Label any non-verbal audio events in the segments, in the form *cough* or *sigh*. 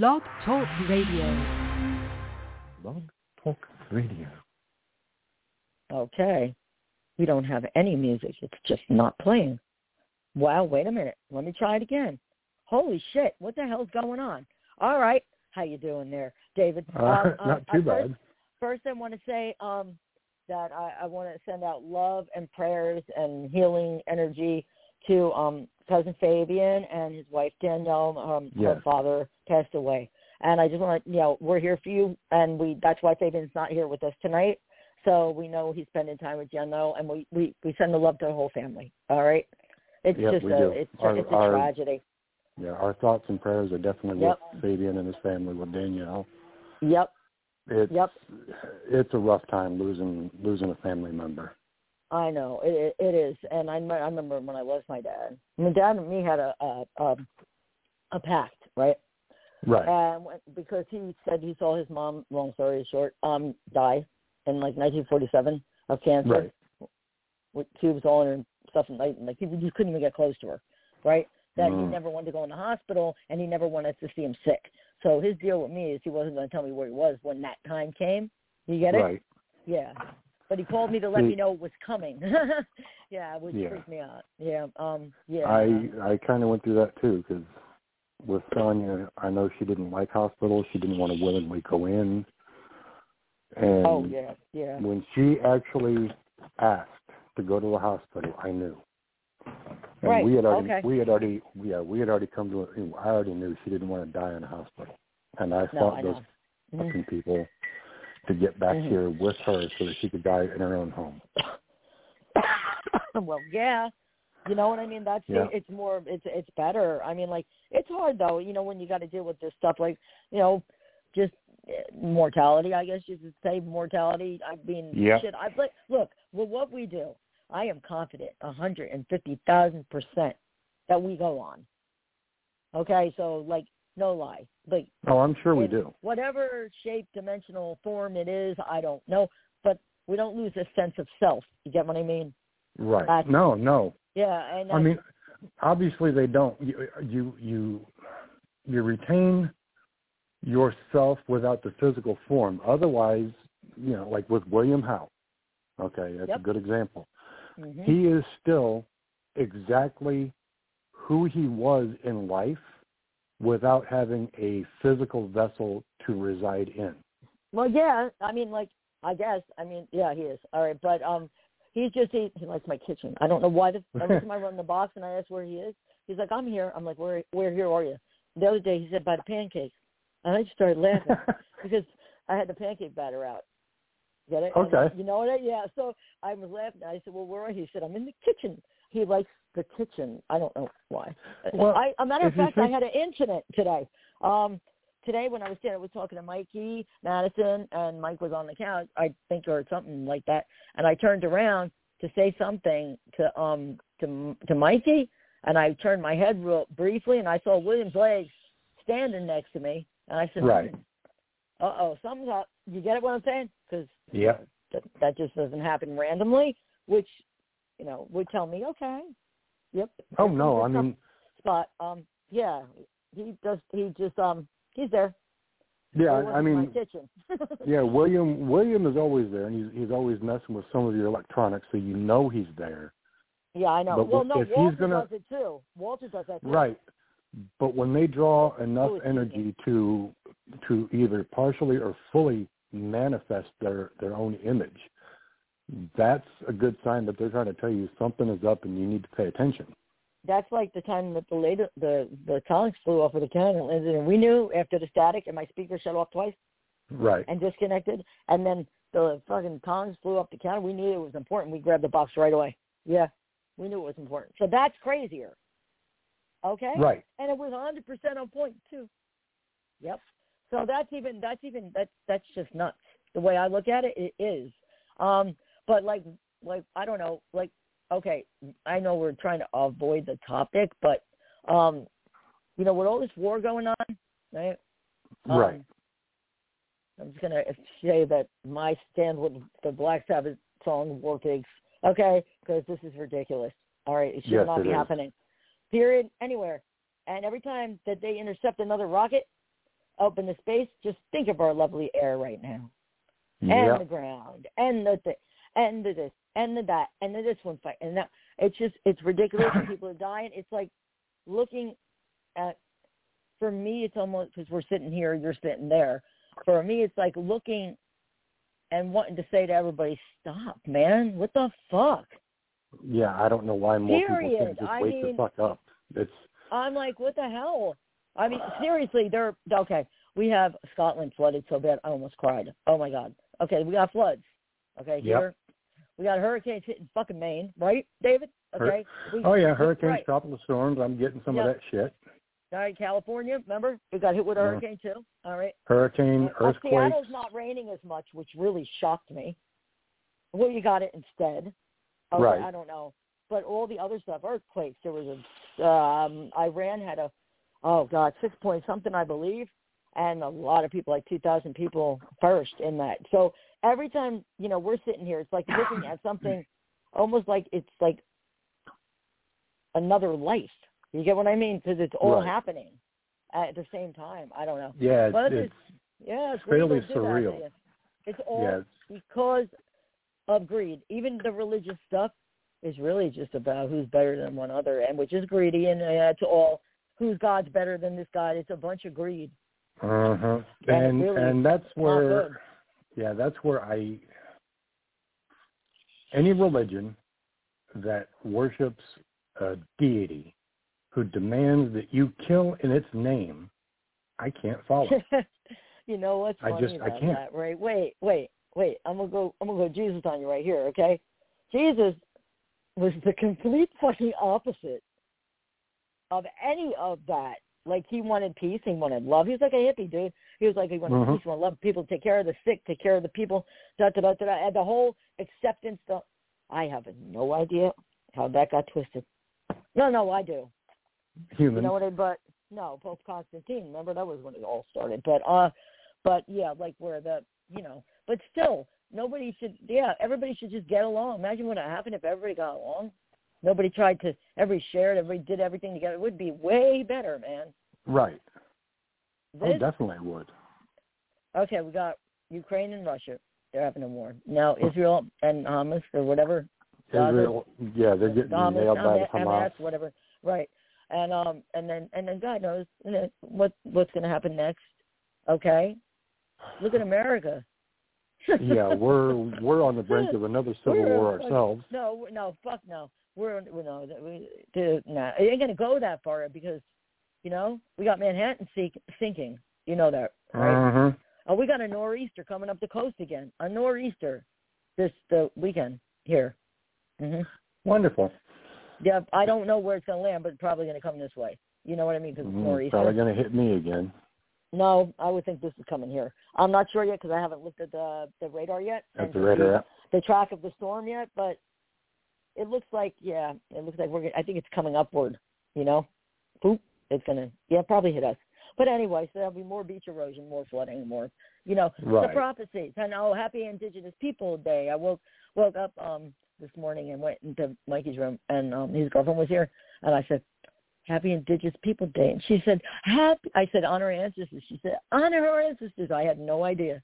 Blog Talk Radio. Blog Talk Radio. Okay. We don't have any music. It's just not playing. Wow, wait a minute. Let me try it again. Holy shit, what the hell's going on? All right. How you doing there, David? Uh, Um, *laughs* not um, too I bad. First, first I want to say um, that I, I want to send out love and prayers and healing energy to um, cousin Fabian and his wife Danielle. Um, Her father passed away, and I just want to, you know, we're here for you, and we that's why Fabian's not here with us tonight. So we know he's spending time with Danielle, and we we we send the love to the whole family. All right. It's Yep, just a do. it's Our- it's a our- tragedy. Yeah, our thoughts and prayers are definitely Yep. with Fabian and his family, with Danielle. Yep. It's Yep. it's a rough time losing losing a family member. I know it, it it is, and I, I remember when I lost my dad. My dad and me had a a a, a pact, right? Right. And when, because he said he saw his mom, long story short, um, die in like 1947 of cancer. Right. With tubes all in her and stuff, and like, like he you couldn't even get close to her, right? That he Mm. never wanted to go in the hospital, and he never wanted to see him sick. So his deal with me is he wasn't going to tell me where he was when that time came. You get it? Right. Yeah. But he called me to let me know it was coming. *laughs* yeah, which Yeah. freaked me out. Yeah. Um. Yeah. I I kind of went through that too because with Sonya, I know she didn't like hospitals. She didn't want to willingly go in. And oh yeah. Yeah. when she actually asked to go to the hospital, I knew. And Right, we had already okay. we had already yeah we had already come to a, I already knew she didn't want to die in a hospital, and I No, fought I those know. Fucking people to get back Mhm. here with her so that she could die in her own home. *coughs* well, yeah. You know what I mean? That's Yeah. it's more it's it's better. I mean, like it's hard though. You know when you got to deal with this stuff, like you know, just eh, mortality. I guess you could say mortality. I mean, Yeah. shit. I like look. Well, what we do, I am confident, a hundred and fifty thousand percent, that we go on. Okay, so like no lie, like Oh, I'm sure we do. Whatever shape, dimensional form it is, I don't know. But we don't lose a sense of self. You get what I mean? Right. That's- no, no. Yeah, and I mean, obviously they don't. You you you, you retain yourself without the physical form. Otherwise, you know, like with William Howe. Okay, that's Yep. a good example. mhm. He is still exactly who he was in life without having a physical vessel to reside in. well, yeah. I mean, like, I guess. I mean, yeah, he is. All right, but um, he's just he, he likes my kitchen. I don't know why. The *laughs* every time I run the box and I ask where he is, he's like, I'm here. I'm like, where where here are you? The other day he said by the pancakes, and I just started laughing *laughs* because I had the pancake batter out. Get it? And, Okay. you know what? I, yeah. So I was laughing. I said, "Well, where are you?" He said, "I'm in the kitchen." He likes the kitchen. I don't know why. Well, I, a matter of fact, I had an incident today. Um, today when I was standing, I was talking to Mikey Madison, and Mike was on the couch. I think or something like that. And I turned around to say something to um to to Mikey, and I turned my head real briefly, and I saw William's legs standing next to me, and I said, Right. Uh oh, something's up. You get it what I'm saying? Because Yeah. that that just doesn't happen randomly, which you know would tell me, okay, yep. Oh no, I mean, spot. Um, yeah, he does. he just um he's there. yeah, I mean, *laughs* yeah, William William is always there, and he's he's always messing with some of your electronics, so you know he's there. yeah, I know. But well, if no, he's Walter gonna- does it too. Walter does that too. Right. But when they draw enough energy to to either partially or fully manifest their their own image, that's a good sign that they're trying to tell you something is up and you need to pay attention. That's like the time that the later the the Tonics flew off of the cannon, and we knew after the static and my speaker shut off twice Right. and disconnected, and then the fucking tongs flew up the counter. We knew it was important. We grabbed the box right away. Yeah, we knew it was important. So that's crazier. Okay. Right. And it was 100% on point too. Yep. So that's even that's even that's that's just nuts. The way I look at it, it is. Um, but like like I don't know, like okay, I know we're trying to avoid the topic, but um, you know, with all this war going on, right? Um, Right. I'm just gonna say that my stand with the Black Sabbath song "War Pigs," okay, because this is ridiculous. All right, it should Yes, not be is. happening. Period. Anywhere. And every time that they intercept another rocket, up into space. Just think of our lovely air right now, and Yeah. the ground, and the th- and the this, and the that, and the this one fight, and that. It's just it's ridiculous. *laughs* people are dying. It's like looking at. For me, it's almost because we're sitting here, you're sitting there. For me, it's like looking and wanting to say to everybody, "Stop, man! What the fuck?" Yeah, I don't know why more people can't just I wake mean- the fuck up. It's I'm like, what the hell? I mean, seriously, they're okay. We have Scotland flooded so bad, I almost cried. Oh my god. Okay, we got floods. Okay, Yep. We got hurricanes hitting fucking Maine, right, David? Hur- Okay. we, oh yeah, hurricanes, Right. tropical storms. I'm getting some Yep. of that shit. All right, California. Remember, we got hit with a Yeah. hurricane too. All right. Hurricane, Uh, earthquakes. Seattle's not raining as much, which really shocked me. Well, you got it instead. Okay, Right. I don't know, but all the other stuff, earthquakes. There was a um, Iran had a oh god six point something I believe, and a lot of people, like two thousand people, perished in that. So every time you know we're sitting here, it's like looking at something almost like it's like another life. You get what I mean? Because it's all Right. happening at the same time. I don't know. Yeah, it's, But it's Yeah, it's fairly greed will do that to surreal. It's all yeah, it's, because of greed. Even the religious stuff is really just about who's better than one other, and which is greedy, and uh, it's all who's God's better than this God. It's a bunch of greed. uh-huh. And and really and that's where. Yeah, that's where I any religion that worships a deity who demands that you kill in its name, I can't follow. *laughs* you know what's I funny just- I about can't. that, right? Wait, wait, wait. I'm gonna go. I'm gonna go Jesus on you right here, okay? Jesus was the *laughs* complete fucking opposite of any of that. Like he wanted peace, he wanted love. He was like a hippie dude. He was like he wanted Mhm. peace, he wanted love, people, take care of the sick, take care of the people, da da da da. da. And the whole acceptance stuff. I have no idea how that got twisted. No, no, I do. Human. You know what I? But no, Pope Constantine. Remember that was when it all started. But uh, but yeah, like where the you know, but still, nobody should. Yeah, everybody should just get along. Imagine what would happen if everybody got along. Nobody tried to. Everybody shared. Everybody did everything together. It would be way better, man. right. Oh, definitely would. okay, we got Ukraine and Russia. They're having a war now. Israel and Hamas or whatever. Gaza. Israel, yeah, they're getting Hamas, nailed by the Hamas, Hamas. whatever. Right. And um and then and then God knows you know, what what's going to happen next. Okay. Look at America. Yeah, we're we're on the brink of another *laughs* civil We're- war ourselves. No, no, fuck no. We're we're no, we, dude, no. It ain't gonna go that far because, you know, we got Manhattan sink, sinking. You know that, right? Uh-huh. Oh, we got a nor'easter coming up the coast again. A nor'easter this the weekend here. Mhm. Wonderful. Yeah, I don't know where it's gonna land, but it's probably gonna come this way. You know what I mean? Because it's Mm, nor'easter. probably going to hit me again. No, I would think this is coming here. I'm not sure yet because I haven't looked at the the radar yet. At the radar. The track of the storm yet, but it looks like yeah, it looks like we're. I think it's coming upward. You know, poop. It's gonna yeah probably hit us. But anyway, so there'll be more beach erosion, more flooding, more you know the prophecies. And oh, Happy Indigenous People Day. I woke woke up um this morning and went into Mikey's room, and um his girlfriend was here, and I said, Happy Indigenous People Day. And she said, Happy. I said, honor our ancestors. She said, honor our ancestors. I had no idea.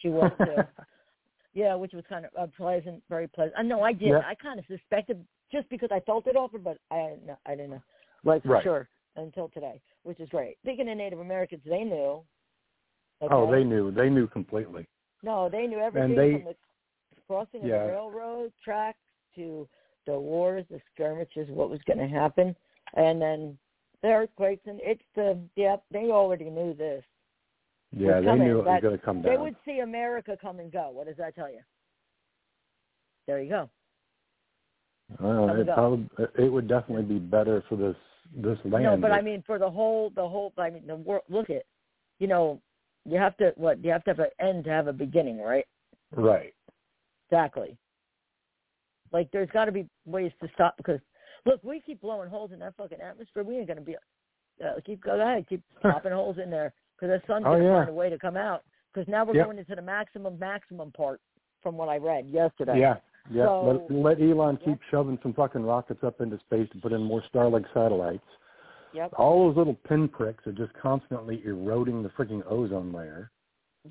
She was too. *laughs* yeah, which was kind of uh, pleasant, very pleasant. I know I did. Yeah. I kind of suspected just because I felt it offered, but I didn't know, I didn't know, like for Right. sure until today, which is great. Speaking of Native Americans, they knew. Oh, they knew. They knew completely. No, they knew everything they- from the crossing of the railroad tracks to the wars, the skirmishes, what was going to happen, and then the earthquakes. And it's the yeah, they already knew this. Yeah, they coming. knew it was going to come They would see America come and go. What does that tell you? There you go. Well, come it, probably, it would definitely be better for this this land. no, but I mean for the whole, the whole. I mean the world. Look at, you know, you have to what? You have to have an end to have a beginning, right? right. Exactly. Like there's got to be ways to stop because look, we keep blowing holes in that fucking atmosphere. We ain't gonna be. Uh, keep go ahead, keep popping holes in there because the sun's Oh, gonna yeah. find a way to come out. Because now we're Yep. going into the maximum maximum part from what I read yesterday. Yeah. Yeah. So- let, let Elon keep shoving some fucking rockets up into space to put in more Starlink satellites. Yep. All those little pinpricks are just constantly eroding the freaking ozone layer.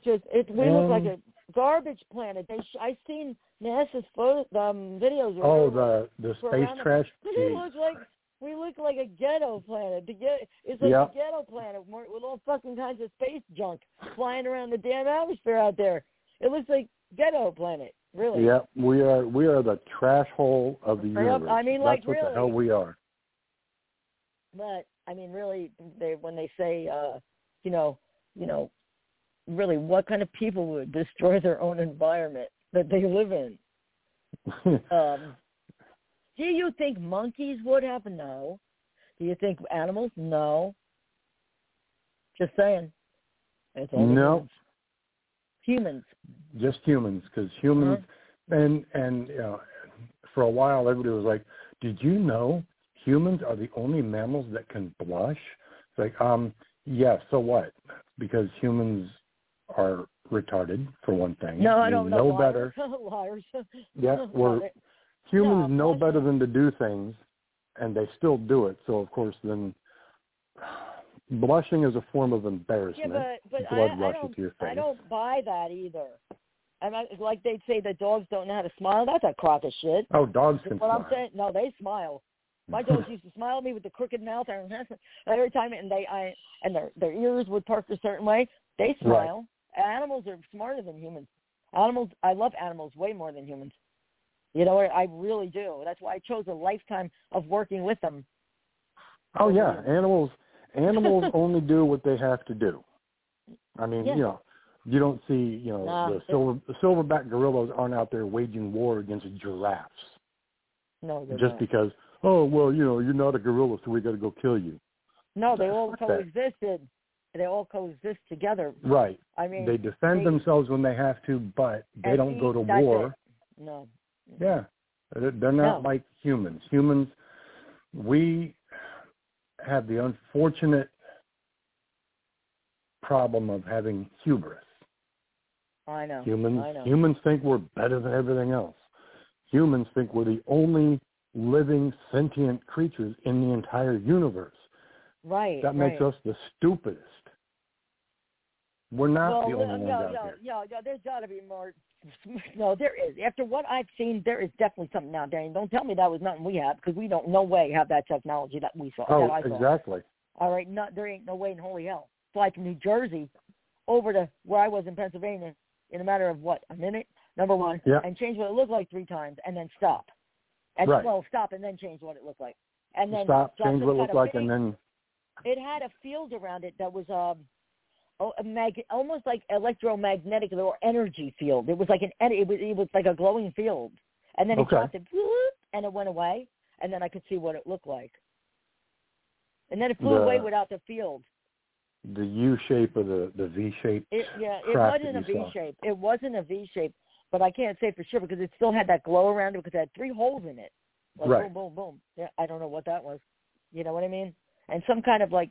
Just it. We look like a garbage planet. They. Sh- I seen NASA's photo, um, videos. Oh, the the space trash. *laughs* We look like we look like a ghetto planet. The get, it's like Yep. a ghetto planet with all fucking kinds of space junk flying around the damn atmosphere out there. It looks like ghetto planet. Really. Yep, we are we are the trash hole of the universe. I mean, That's like, what the really. hell we are. But I mean, really, they when they say, uh, you know, you know, really, what kind of people would destroy their own environment that they live in? *laughs* Um, do you think monkeys would have? No. Do you think animals? No. Just saying. It's all No. humans. Just humans, because humans Uh-huh. and and you know, for a while everybody was like, "Did you know humans are the only mammals that can blush?" It's like, um, yeah, so what? Because humans are retarded for one thing. No, I don't know know. better. *laughs* Liars. Yeah, *laughs* we're humans No, know better than to do things, and they still do it. So of course, then *sighs* blushing is a form of Yeah, embarrassment. but but Blood I, I don't to your face. I don't buy that either. And I, like they'd say that dogs don't know how to smile. That's a crock of shit. oh, dogs can what smile. I'm saying, no, they smile. *laughs* My dogs used to smile at me with the crooked mouth and every time, and they I and their their ears would perk a certain way. They smile. Animals are smarter than humans. Animals, I love animals way more than humans. You know, I, really do. That's why I chose a lifetime of working with them. Oh yeah, animals animals *laughs* only do what they have to do. I mean, Yeah. you know, you don't see, you know, Nah, the silver the silverback gorillas aren't out there waging war against giraffes No, they're just not. because, oh well, you know, you're not a gorilla, so we got to go kill you. No, they all coexisted. They all coexist together. Right. I mean, They defend they- themselves when they have to, but they don't go to war. it. No. Yeah, they're they're not No. like humans. Humans, we have the unfortunate problem of having hubris. I know. Humans, I know. humans think we're better than everything else. Humans think we're the only living sentient creatures in the entire universe. right. That makes right. us the stupidest. We're not well, the only no, ones no, out no, there. no, no, there's got to be more. *laughs* No, there is. After what I've seen, there is definitely something out there. And don't tell me that was nothing we have because we don't no way have that technology that we saw. Oh, that I saw. exactly. All right, not there ain't no way in holy hell. Fly from New Jersey over to where I was in Pennsylvania in a matter of what a minute. Number one, Yeah. and change what it looked like three times, and then stop. And Right. well, stop and then change what it looked like, and then Stop, drop change what it looked like, big- and then it had a field around it that was um almost like electromagnetic or energy field. It was like an it was it was like a glowing field, and then it Okay. it, and it went away, and then I could see what it looked like, and then it flew The- away without the field. the U shape or the the V shape. It yeah, it wasn't a V saw. shape. It wasn't a V shape, but I can't say for sure because it still had that glow around it because it had three holes in it. Like Right. boom, boom, boom. Yeah, I don't know what that was. You know what I mean? And some kind of like,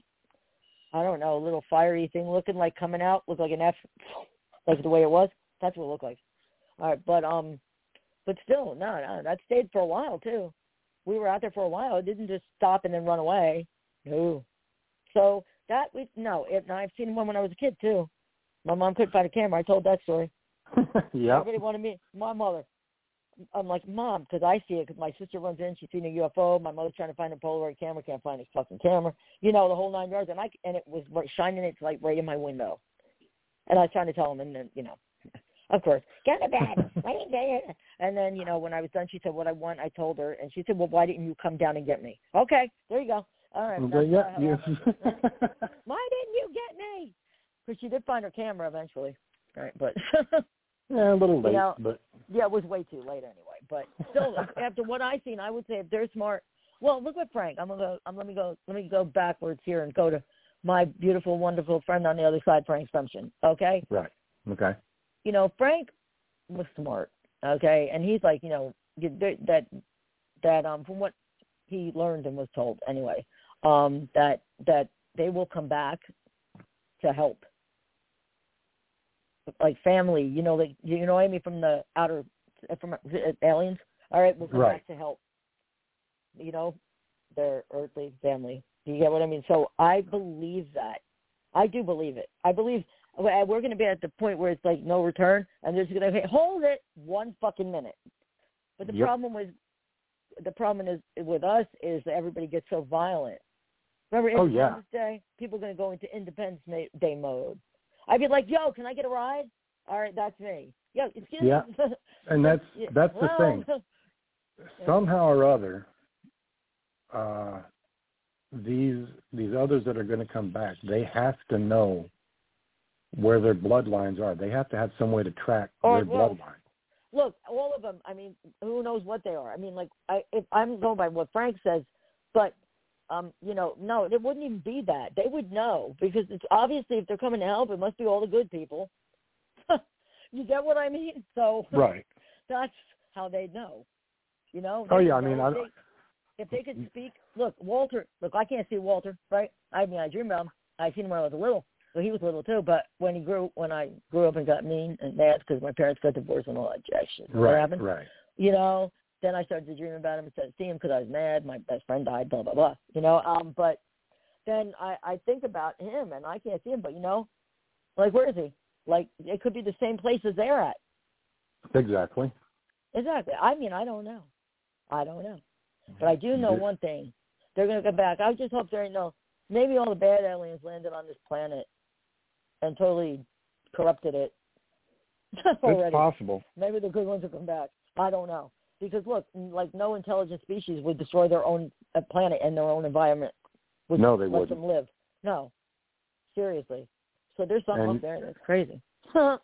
I don't know, a little fiery thing looking like coming out, looked like an F, like the way it was. That's what it looked like. All right, but um, but still, no, no, that stayed for a while too. We were out there for a while. It didn't just stop and then run away. No. So that we no, it, and I've seen one when I was a kid too. My mom couldn't find a camera. I told that story. *laughs* yeah. Everybody wanted me. My mother. I'm like, mom, because I see it. Because my sister runs in, she's seen a UFO. My mother's trying to find a Polaroid camera, can't find a fucking camera. You know, the whole nine yards. And I and it was shining its light right in my window. And I was trying to tell him, and then you know, *laughs* of course, get to bed. Why didn't you get? And then you know, when I was done, she said, what I want. I told her, and she said, well, why didn't you come down and get me? Okay, there you go. All right. That's, yeah, yeah. why didn't you get me? Because she did find her camera eventually. Right, but *laughs* yeah, a little late, know, but yeah, it was way too late anyway. But still, after what I've seen, I would say if they're smart. Well, look at Frank. I'm gonna go. I'm, let me go. Let me go backwards here and go to my beautiful, wonderful friend on the other side, Frank Sumption. Okay, right. Okay. you know Frank was smart. Okay, and he's like, you know, you- that that um from what he learned and was told anyway, um that that they will come back to help like family, you know, like you know mean from the outer uh, from uh, aliens. All right, we'll come Right. back to help. You know, their earthly family. Do you get what I mean? So I believe that. I do believe it. I believe uh, we're going to be at the point where it's like no return, and they're just going to hold it one fucking minute. But the Yep. problem with the problem is with us is that everybody gets so violent. Remember Oh, yeah. Independence Day? People are going to go into Independence Day mode. I'd be like, "Yo, can I get a ride?" All right, that's me. Yo, excuse Yeah. *laughs* me. And that's that's the thing. *laughs* Somehow or other, uh, these these others that are going to come back, they have to know where their bloodlines are. They have to have some way to track Or, their well, bloodline. look, all of them. I mean, who knows what they are? I mean, like, I if I'm going by what Frank says, but um, you know, no, it wouldn't even be that. They would know because it's obviously if they're coming to help, it must be all the good people. *laughs* you get what I mean? So Right. *laughs* that's how they know. You know? Oh, yeah, I mean, if I- they, if they could speak, look, Walter. Look, I can't see Walter, right? I mean, I dream about him. I seen him when I was little, so he was little too. But when he grew, when I grew up and got mean and mad because my parents got divorced and all that jack shit, what Right. happened? Right. You know. Then I started to dream about him and started to see him because I was mad. My best friend died, blah blah blah. You know. Um, but then I I think about him and I can't see him, but you know, like where is he? Like it could be the same place as they're at. Exactly. Exactly. I mean, I don't know. I don't know. But I do know one thing. They're going to come back. I just hope there ain't no, maybe all the bad aliens landed on this planet and totally corrupted it *laughs* It's possible. Maybe the good ones will come back. I don't know. Because look, like no intelligent species would destroy their own uh, planet and their own environment. Would No, they let wouldn't. them live. No. Seriously. So there's something And- up there that's crazy. *laughs* yep.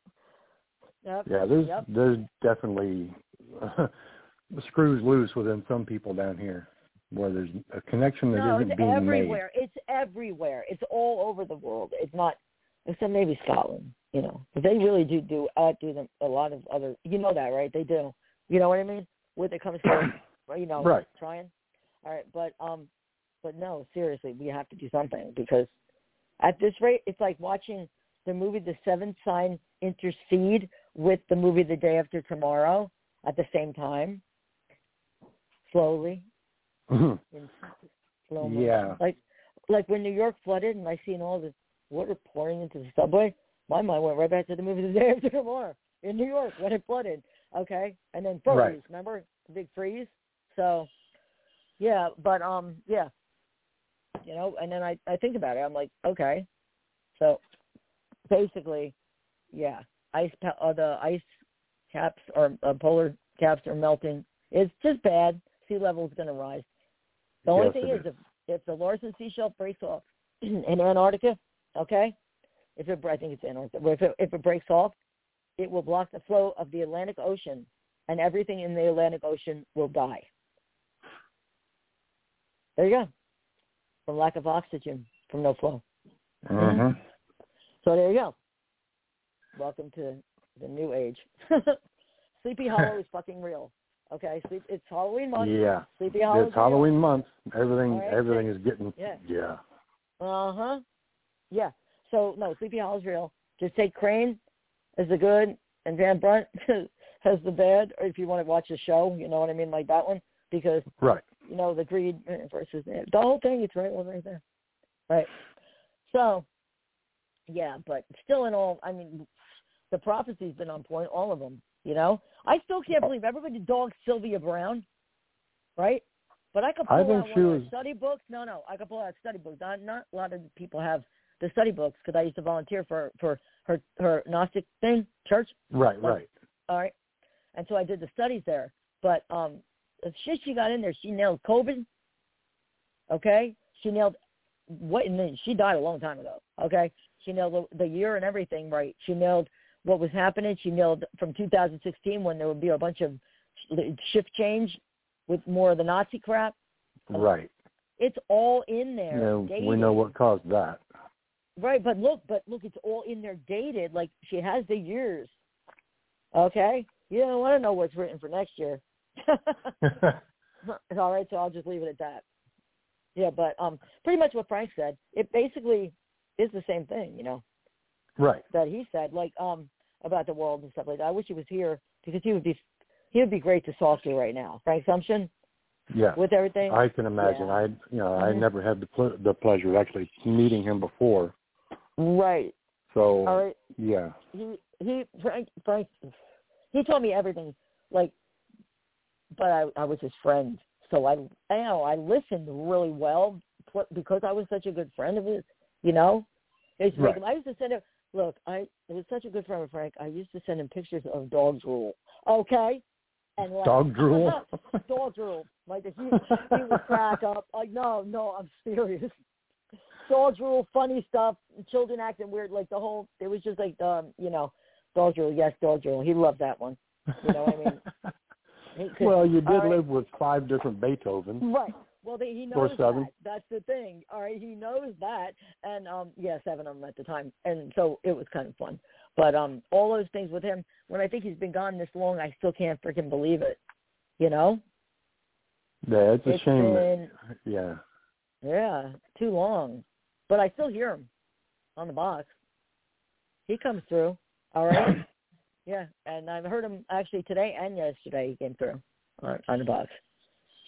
Yeah, there's Yep. there's definitely *laughs* screws loose within some people down here where there's a connection that No, not it's being everywhere. It's everywhere. It's all over the world. It's not, except maybe Scotland. You know, but they really do do outdo them a lot of other. You know that, right? They do. You know what I mean? When it comes to, you know, Right. trying. All right, but um, but no, seriously, we have to do something because at this rate, it's like watching the movie The Seventh Sign intercede with the movie The Day After Tomorrow at the same time, slowly *laughs* in slow motion. Yeah. Like like when New York flooded and I seen all the water pouring into the subway, my mind went right back to the movie The Day After Tomorrow in New York when it flooded. Okay, and then freeze. Right. Remember the big freeze? So, yeah, but um, yeah, you know. And then I I think about it. I'm like, okay, so basically, yeah, ice pa- uh, the ice caps or uh, polar caps are melting. It's just bad. Sea level is going to rise. The only Yes, thing is, if if the Larsen C shelf breaks off *clears throat* in Antarctica, okay, if it I think it's Antarctica, if it, if it breaks off, it will block the flow of the Atlantic Ocean, and everything in the Atlantic Ocean will die. There you go. From lack of oxygen, from no flow. hmm *laughs* So there you go. Welcome to the new age. *laughs* Sleepy *laughs* Hollow is fucking real. Okay, Sleep, it's Halloween month. Yeah. Sleepy Hollow. It's Halloween month. Everything right, everything is getting Yeah. yeah. Uh huh. Yeah. So no, Sleepy Hollow is real. Just take Crane as the good and Van Brunt *laughs* has the bad. Or if you want to watch the show, you know what I mean, like that one, because Right. you know the greed versus the whole thing. It's right one right there. Right. So, yeah, but still, in all, I mean, the prophecy's been on point. All of them. You know, I still can't believe everybody dogged Sylvia Browne, right? But I could pull I out one of her study books. No, no, I could pull out study books. Not, not a lot of people have the study books because I used to volunteer for for her her Gnostic thing church. Right, right. All right, and so I did the studies there. But um, the shit she got in there, she nailed COVID. Okay, she nailed what? And then she died a long time ago. Okay, she nailed the, the year and everything right. She nailed what was happening. She nailed from 2016 when there would be a bunch of shift change with more of the Nazi crap. Right. It's all in there. Yeah, we know what caused that. Right, but look, but look, it's all in there dated. Like she has the years. Okay, you don't want to know what's written for next year. *laughs* *laughs* all right, so I'll just leave it at that. Yeah, but um, pretty much what Frank said. It basically is the same thing, you know, right. that he said, like um about the world and stuff like that. I wish he was here because he would be he would be great to talk to right now. Frank Sumption, Yeah. with everything. I can imagine. Yeah. I you know I Mhm. never had the ple- the pleasure of actually meeting him before. Right. So All right. yeah, He he Frank Frank he told me everything. Like, but I I was his friend, so I you know I listened really well because I was such a good friend of his. You know, like Right. I used to send him. Look, I it was such a good friend of Frank. I used to send him pictures of dog drool. Okay. And like, dog *laughs* drool. dog drool. Like he he would crack up. Like no, no, I'm serious. Dog drool, funny stuff. Children acting weird. Like the whole. It was just like um, you know, dog drool. Yes, dog drool. He loved that one. You know what I mean? *laughs* Could- well, you did all right. live with five different Beethovens. Right. Well, they, he Or knows seven. that. That's the thing. All right, he knows that, and um, yeah, seven of them at the time, and so it was kind of fun. But um, all those things with him, when I think he's been gone this long, I still can't freaking believe it. You know? Yeah, it's a It's shame. been that, yeah. yeah, too long. But I still hear him on the box. He comes through. All right. *coughs* yeah, and I've heard him actually today and yesterday. He came through on, on the box,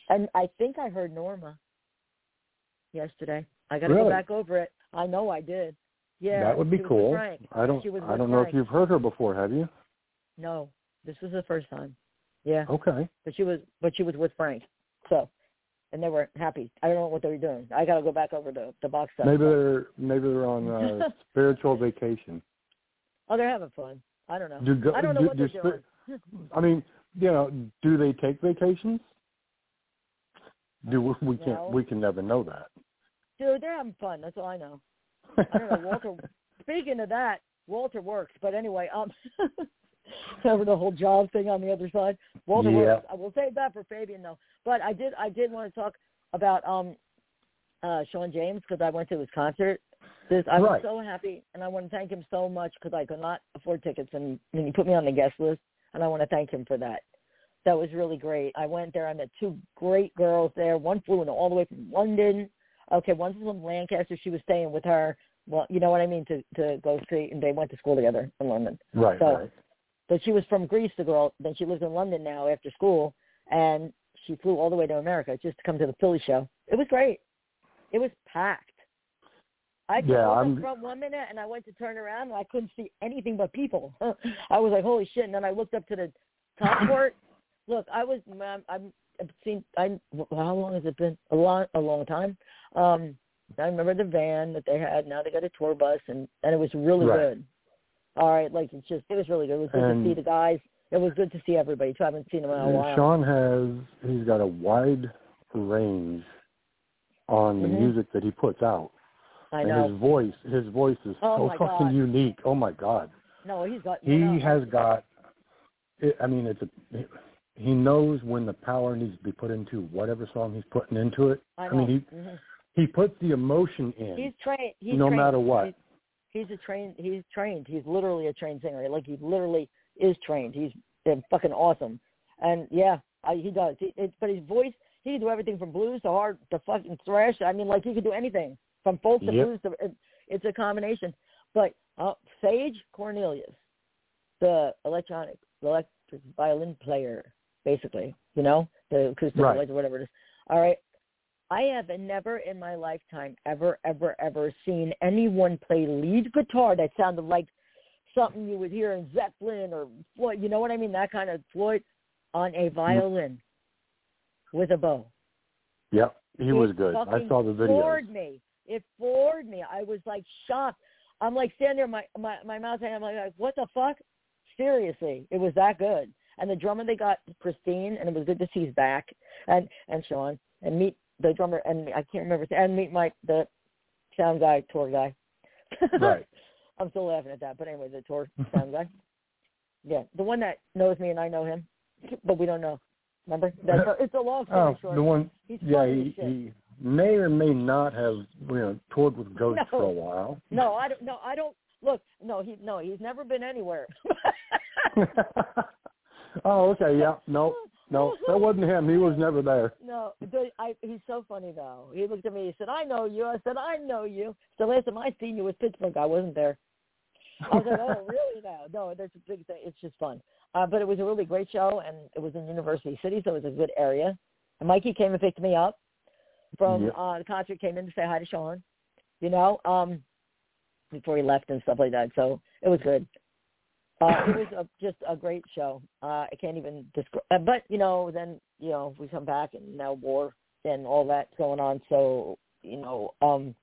and I think I heard Norma yesterday. I got to Really? go back over it. I know I did. Yeah, that would be she was with cool. I don't. I don't know if you've heard her before. Have you? No, this was the first time. Yeah, Okay. but she was, but she was with Frank. So, and they weren't happy. I don't know what they were doing. I got to go back over the the box stuff. Maybe they're maybe they're on uh, *laughs* spiritual vacation. Oh, they're having fun. I don't know. Do go, I don't know do, what do they're doing. I mean, you know, do they take vacations? Do we, we can't? No. We can never know that. Dude, they're having fun. That's all I know. I don't know. Walter. *laughs* speaking of that, Walter works. But anyway, um, *laughs* *laughs* over the whole job thing on the other side, Walter Yeah. I will save that for Fabian though. But I did. I did want to talk about um, uh, Sean James because I went to his concert. This I was Right. so happy, and I want to thank him so much because I could not afford tickets, and, and he put me on the guest list, and I want to thank him for that. That was really great. I went there. I met two great girls there. One flew in all the way from London. Okay, one's from Lancaster. She was staying with her. Well, you know what I mean to to go see, and they went to school together in London. Right. So- right. But she was from Greece, the girl. Then she lives in London now after school, and she flew all the way to America just to come to the Philly show. It was great. It was packed. I Yeah, was I'm- front one minute, and I went to turn around, and I couldn't see anything but people. *laughs* I was like, "Holy shit!" And then I looked up to the top *coughs* court. Look, I was. I'm. I'm I've seen. I. How long has it been? A long, a long time. Um, I remember the van that they had. Now they got a tour bus, and and it was really Right. good. All right, like it's just it was really good. It was good And- to see the guys. It was good to see everybody too. I haven't seen them in a And while. Sean has he's got a wide range on the Mhm. music that he puts out. I and know. his voice his voice is Oh, so fucking God. unique. Oh my god. No, he's got. He no, has got it, I mean it's a he knows when the power needs to be put into whatever song he's putting into it. I, I mean he Mhm. he puts the emotion in. He's trained. He's no trained. matter what. He's, a trained. He's trained. He's literally a trained singer. Like he literally is trained. He's fucking awesome. And yeah, I, he does. He, it, but his voice, he can do everything from blues to hard to fucking thrash. I mean, like he can do anything from folk to Yep. blues. To, it, it's a combination. But uh, Sage Cornelius, the electronic the electric violin player, basically, you know, the acoustic Right. or whatever it is. All right. I have never in my lifetime ever, ever, ever seen anyone play lead guitar that sounded like something you would hear in Zeppelin or Floyd. You know what I mean? That kind of Floyd on a mm. violin with a bow. Yep. He It was good. I saw the video. It floored me. It floored me. I was like shocked. I'm like standing there, my my my mouth hanging. I'm like, what the fuck? Seriously, it was that good. And the drummer they got pristine, and it was good to see he's back. And and Sean and meet the drummer and I can't remember and meet Mike the sound guy, tour guy. *laughs* Right. I'm still laughing at that, but anyway, the tour sound guy. *laughs* Yeah, the one that knows me and I know him, but we don't know. Remember? That's uh, it's a long oh, story Oh, short. the one He's yeah, he, he may or may not have you know toured with Ghost No. for a while. No, I don't. No, I don't. Look, no, he no, he's never been anywhere. *laughs* oh, okay, yeah. No, no, that *laughs* wasn't him. He was never there. no, I, he's so funny though. He looked at me. He said, "I know you." I said, "I know you." So last time I seen you was Pittsburgh. I wasn't there. I was like, "Oh, *laughs* really?" No, no, that's a big thing. It's just fun. Uh, but it was a really great show, and it was in University City, so it was a good area. And Mikey came and picked me up from Yep. uh the concert. Came in to say hi to Sean. You know, um, before he left and stuff like that. So it was good. Uh, *coughs* it was a, just a great show. Uh, I can't even describe. Uh, but you know, then you know we come back and now war and all that's going on. So you know, um,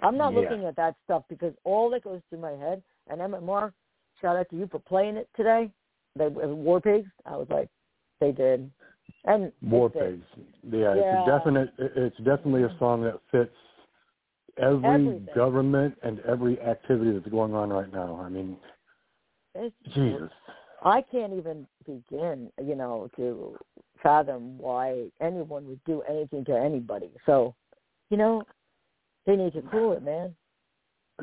I'm not Yeah. looking at that stuff because all that goes through my head. And MMR, shout out to you for playing it today. They uh, War Pigs. I was like, they did. And War. Pigs. Yeah, Yeah. it's a definite. It's definitely a song that fits every Everything. government and every activity that's going on right now. I mean, It's, Jesus. I can't even begin, you know, to fathom why anyone would do anything to anybody. So, you know, they need to cool it, man.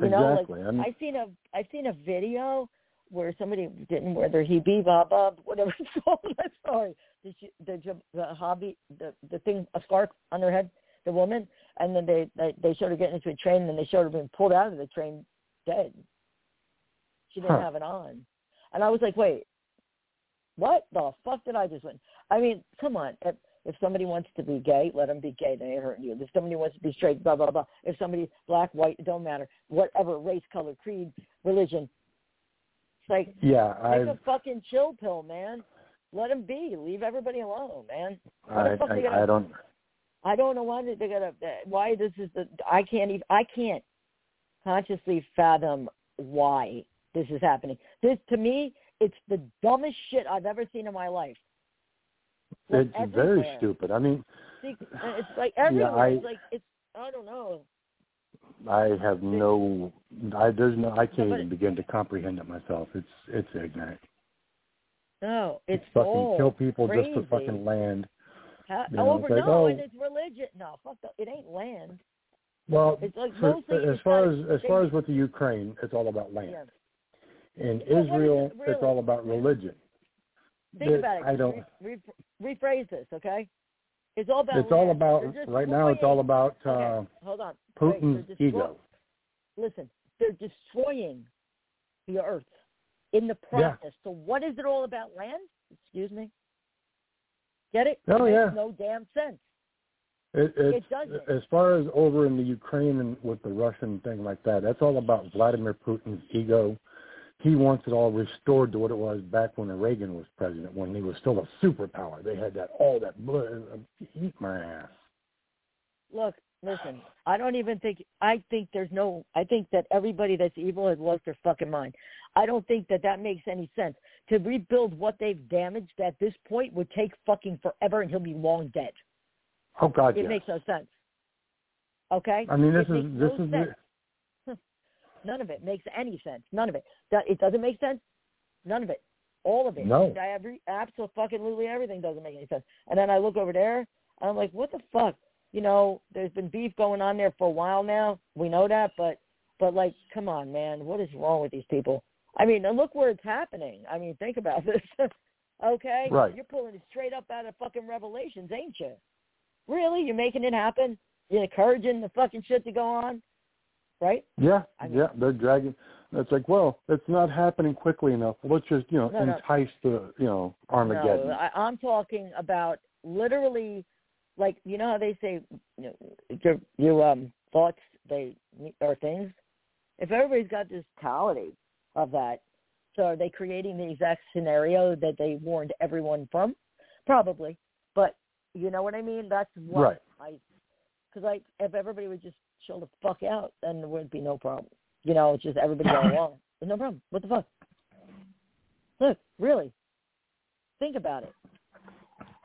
You know, like exactly. I mean, I seen a I've seen a video where somebody didn't whether he be bob bob whatever it's called. I'm sorry. The the the hobby the the thing a scarf on their head the woman and then they they, they showed her getting into a train and then they showed her being pulled out of the train dead. She didn't Huh. have it on, and I was like, wait, what the fuck did I just win? I mean, come on. If, if somebody wants to be gay, let them be gay. They ain't hurting you. If somebody wants to be straight, blah blah blah. If somebody black, white, it don't matter. Whatever race, color, creed, religion. It's like yeah, take a fucking chill pill, man. Let them be. Leave everybody alone, man. What I, I, gotta- I don't. I don't know why they gotta. Why this is the? I can't even. I can't consciously fathom why this is happening. This to me, it's the dumbest shit I've ever seen in my life. Like, It's very stupid. I mean, it's *sighs* like everywhere. I- it's like it's. I don't know. I have no. I there's no. I can't even begin to comprehend it myself. It's it's ignorant. No, it's fucking all kill people just crazy. for fucking land. You oh, know, over like, no, oh. and it's religion. No, fuck that. It ain't land. Well, It's like for, as far as as far as with the Ukraine, it's all about land. Yeah. In Well, Israel, it it's all about religion. Think about it. I don't. Re- re- rephrase this, okay? It's all about. It's all about right now. It's all about uh, Okay, hold on. Putin's destroy- ego. Listen, they're destroying the earth in the Yeah. process. So what is it all about? Land? Excuse me. Get it? Oh, it yeah. Makes no damn sense. It, It doesn't. As far as over in the Ukraine and with the Russian thing like that, that's all about Vladimir Putin's ego. He wants it all restored to what it was back when Reagan was president, when he was still a superpower. They had that all that blood. Uh, eat my ass. Look, listen. I don't even think. I think there's no. I think that everybody that's evil has lost their fucking mind. I don't think that that makes any sense. To rebuild what they've damaged at this point would take fucking forever, and he'll be long dead. Oh God, It yes. makes no sense. Okay. I mean, this It is this no is sense. None of it makes any sense. None of it. It doesn't make sense. None of it. All of it. No. I every absolutely everything doesn't make any sense. And then I look over there and I'm like, what the fuck? You know, there's been beef going on there for a while now. We know that, but but like, come on, man, what is wrong with these people? I mean, and look where it's happening. I mean, think about *laughs* this. okay, Right. You're pulling it straight up out of fucking Revelations, ain't you? Really? You're making it happen? You're encouraging the fucking shit to go on, right? yeah, I mean- yeah. They're dragging. It's like, well, it's not happening quickly enough. Let's just you know No, no. entice the you know Armageddon. No, I, I'm talking about literally, like you know how they say, you know, your your um thoughts they are things. If everybody's got this mentality of that, so are they creating the exact scenario that they warned everyone from? Probably, but you know what I mean. That's what Right. I. Because like, if everybody would just chill the fuck out, then there wouldn't be no problem. You know, it's just everybody *laughs* going along. There's no problem. What the fuck? Look, really. Think about it.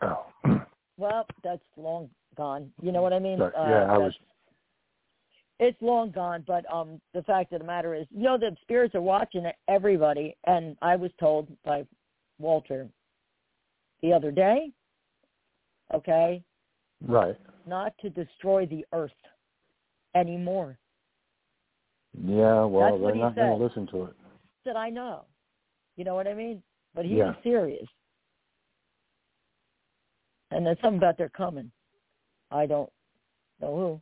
Oh. *clears throat* Well, that's long gone. You know what I mean? Uh, yeah, I was. It's long gone, but um, the fact of the matter is, you know, the spirits are watching everybody, and I was told by Walter the other day, okay, Right. not to destroy the earth anymore. Yeah. Well, That's they're not going to listen to it. Said I know. You know what I mean? But he Yeah. was serious. And there's something about they're coming. I don't know who,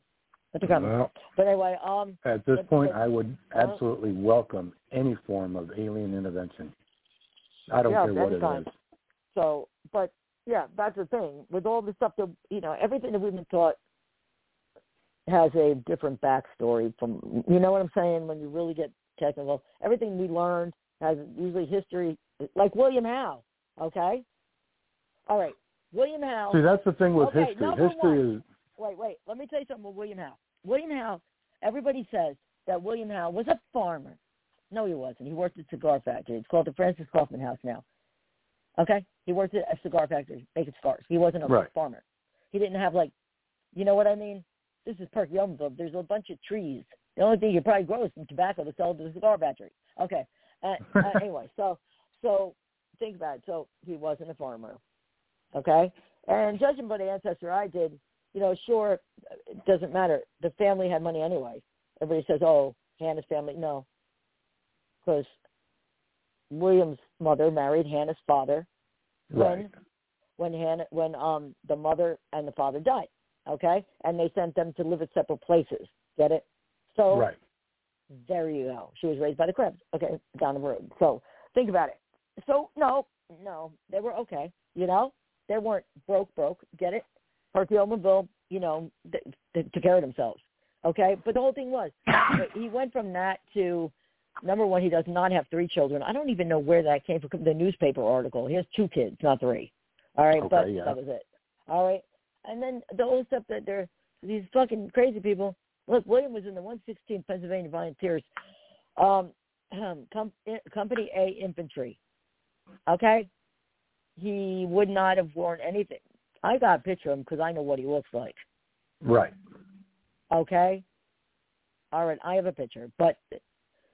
but they're coming. Well, But anyway, um, At this But- point, but- I would well- absolutely welcome any form of alien intervention. I don't Yeah, care what any it kind. is. So, but yeah, that's the thing. With all the stuff that you know, everything that we've been taught has a different backstory from you know what I'm saying when you really get technical. Everything we learned has usually history like William Howe, okay? All right. William Howe. See, that's the thing with okay, history. History one, is Wait, wait. Let me tell you something with William Howe. William Howe, everybody says that William Howe was a farmer. No, he wasn't. He worked at a cigar factory. It's called the Francis Kaufman House now. Okay? He worked at a cigar factory making cigars. He wasn't a Right. farmer. He didn't have like, you know what I mean? This is Perkiomenville. There's a bunch of trees. The only thing you probably grow is some tobacco to sell to the cigar factory. Okay. Uh, uh, *laughs* anyway, so so think about it. So he wasn't a farmer. Okay? And judging by the ancestor I did, you know, sure, it doesn't matter. The family had money anyway. Everybody says, oh, Hannah's family. No. Because William's mother married Hannah's father right. when when Hannah when um the mother and the father died. Okay? And they sent them to live at separate places. Get it? So Right. there you go. She was raised by the Krebs. Okay, down the road. So think about it. So no, no, they were okay. You know, they weren't broke, broke. Get it? Perkiomenville, you know, they, they took care of themselves. Okay, but the whole thing was *coughs* he went from that to number one. He does not have three children. I don't even know where that came from. The newspaper article. He has two kids, not three. All right, Okay, but yeah. that was it. All right, and then the whole stuff that they're these fucking crazy people. Look, William was in the 116th Pennsylvania Volunteers, um, com- Company A Infantry. Okay, he would not have worn anything. I got a picture of him because I know what he looks like. Right. Okay, all right, I have a picture, but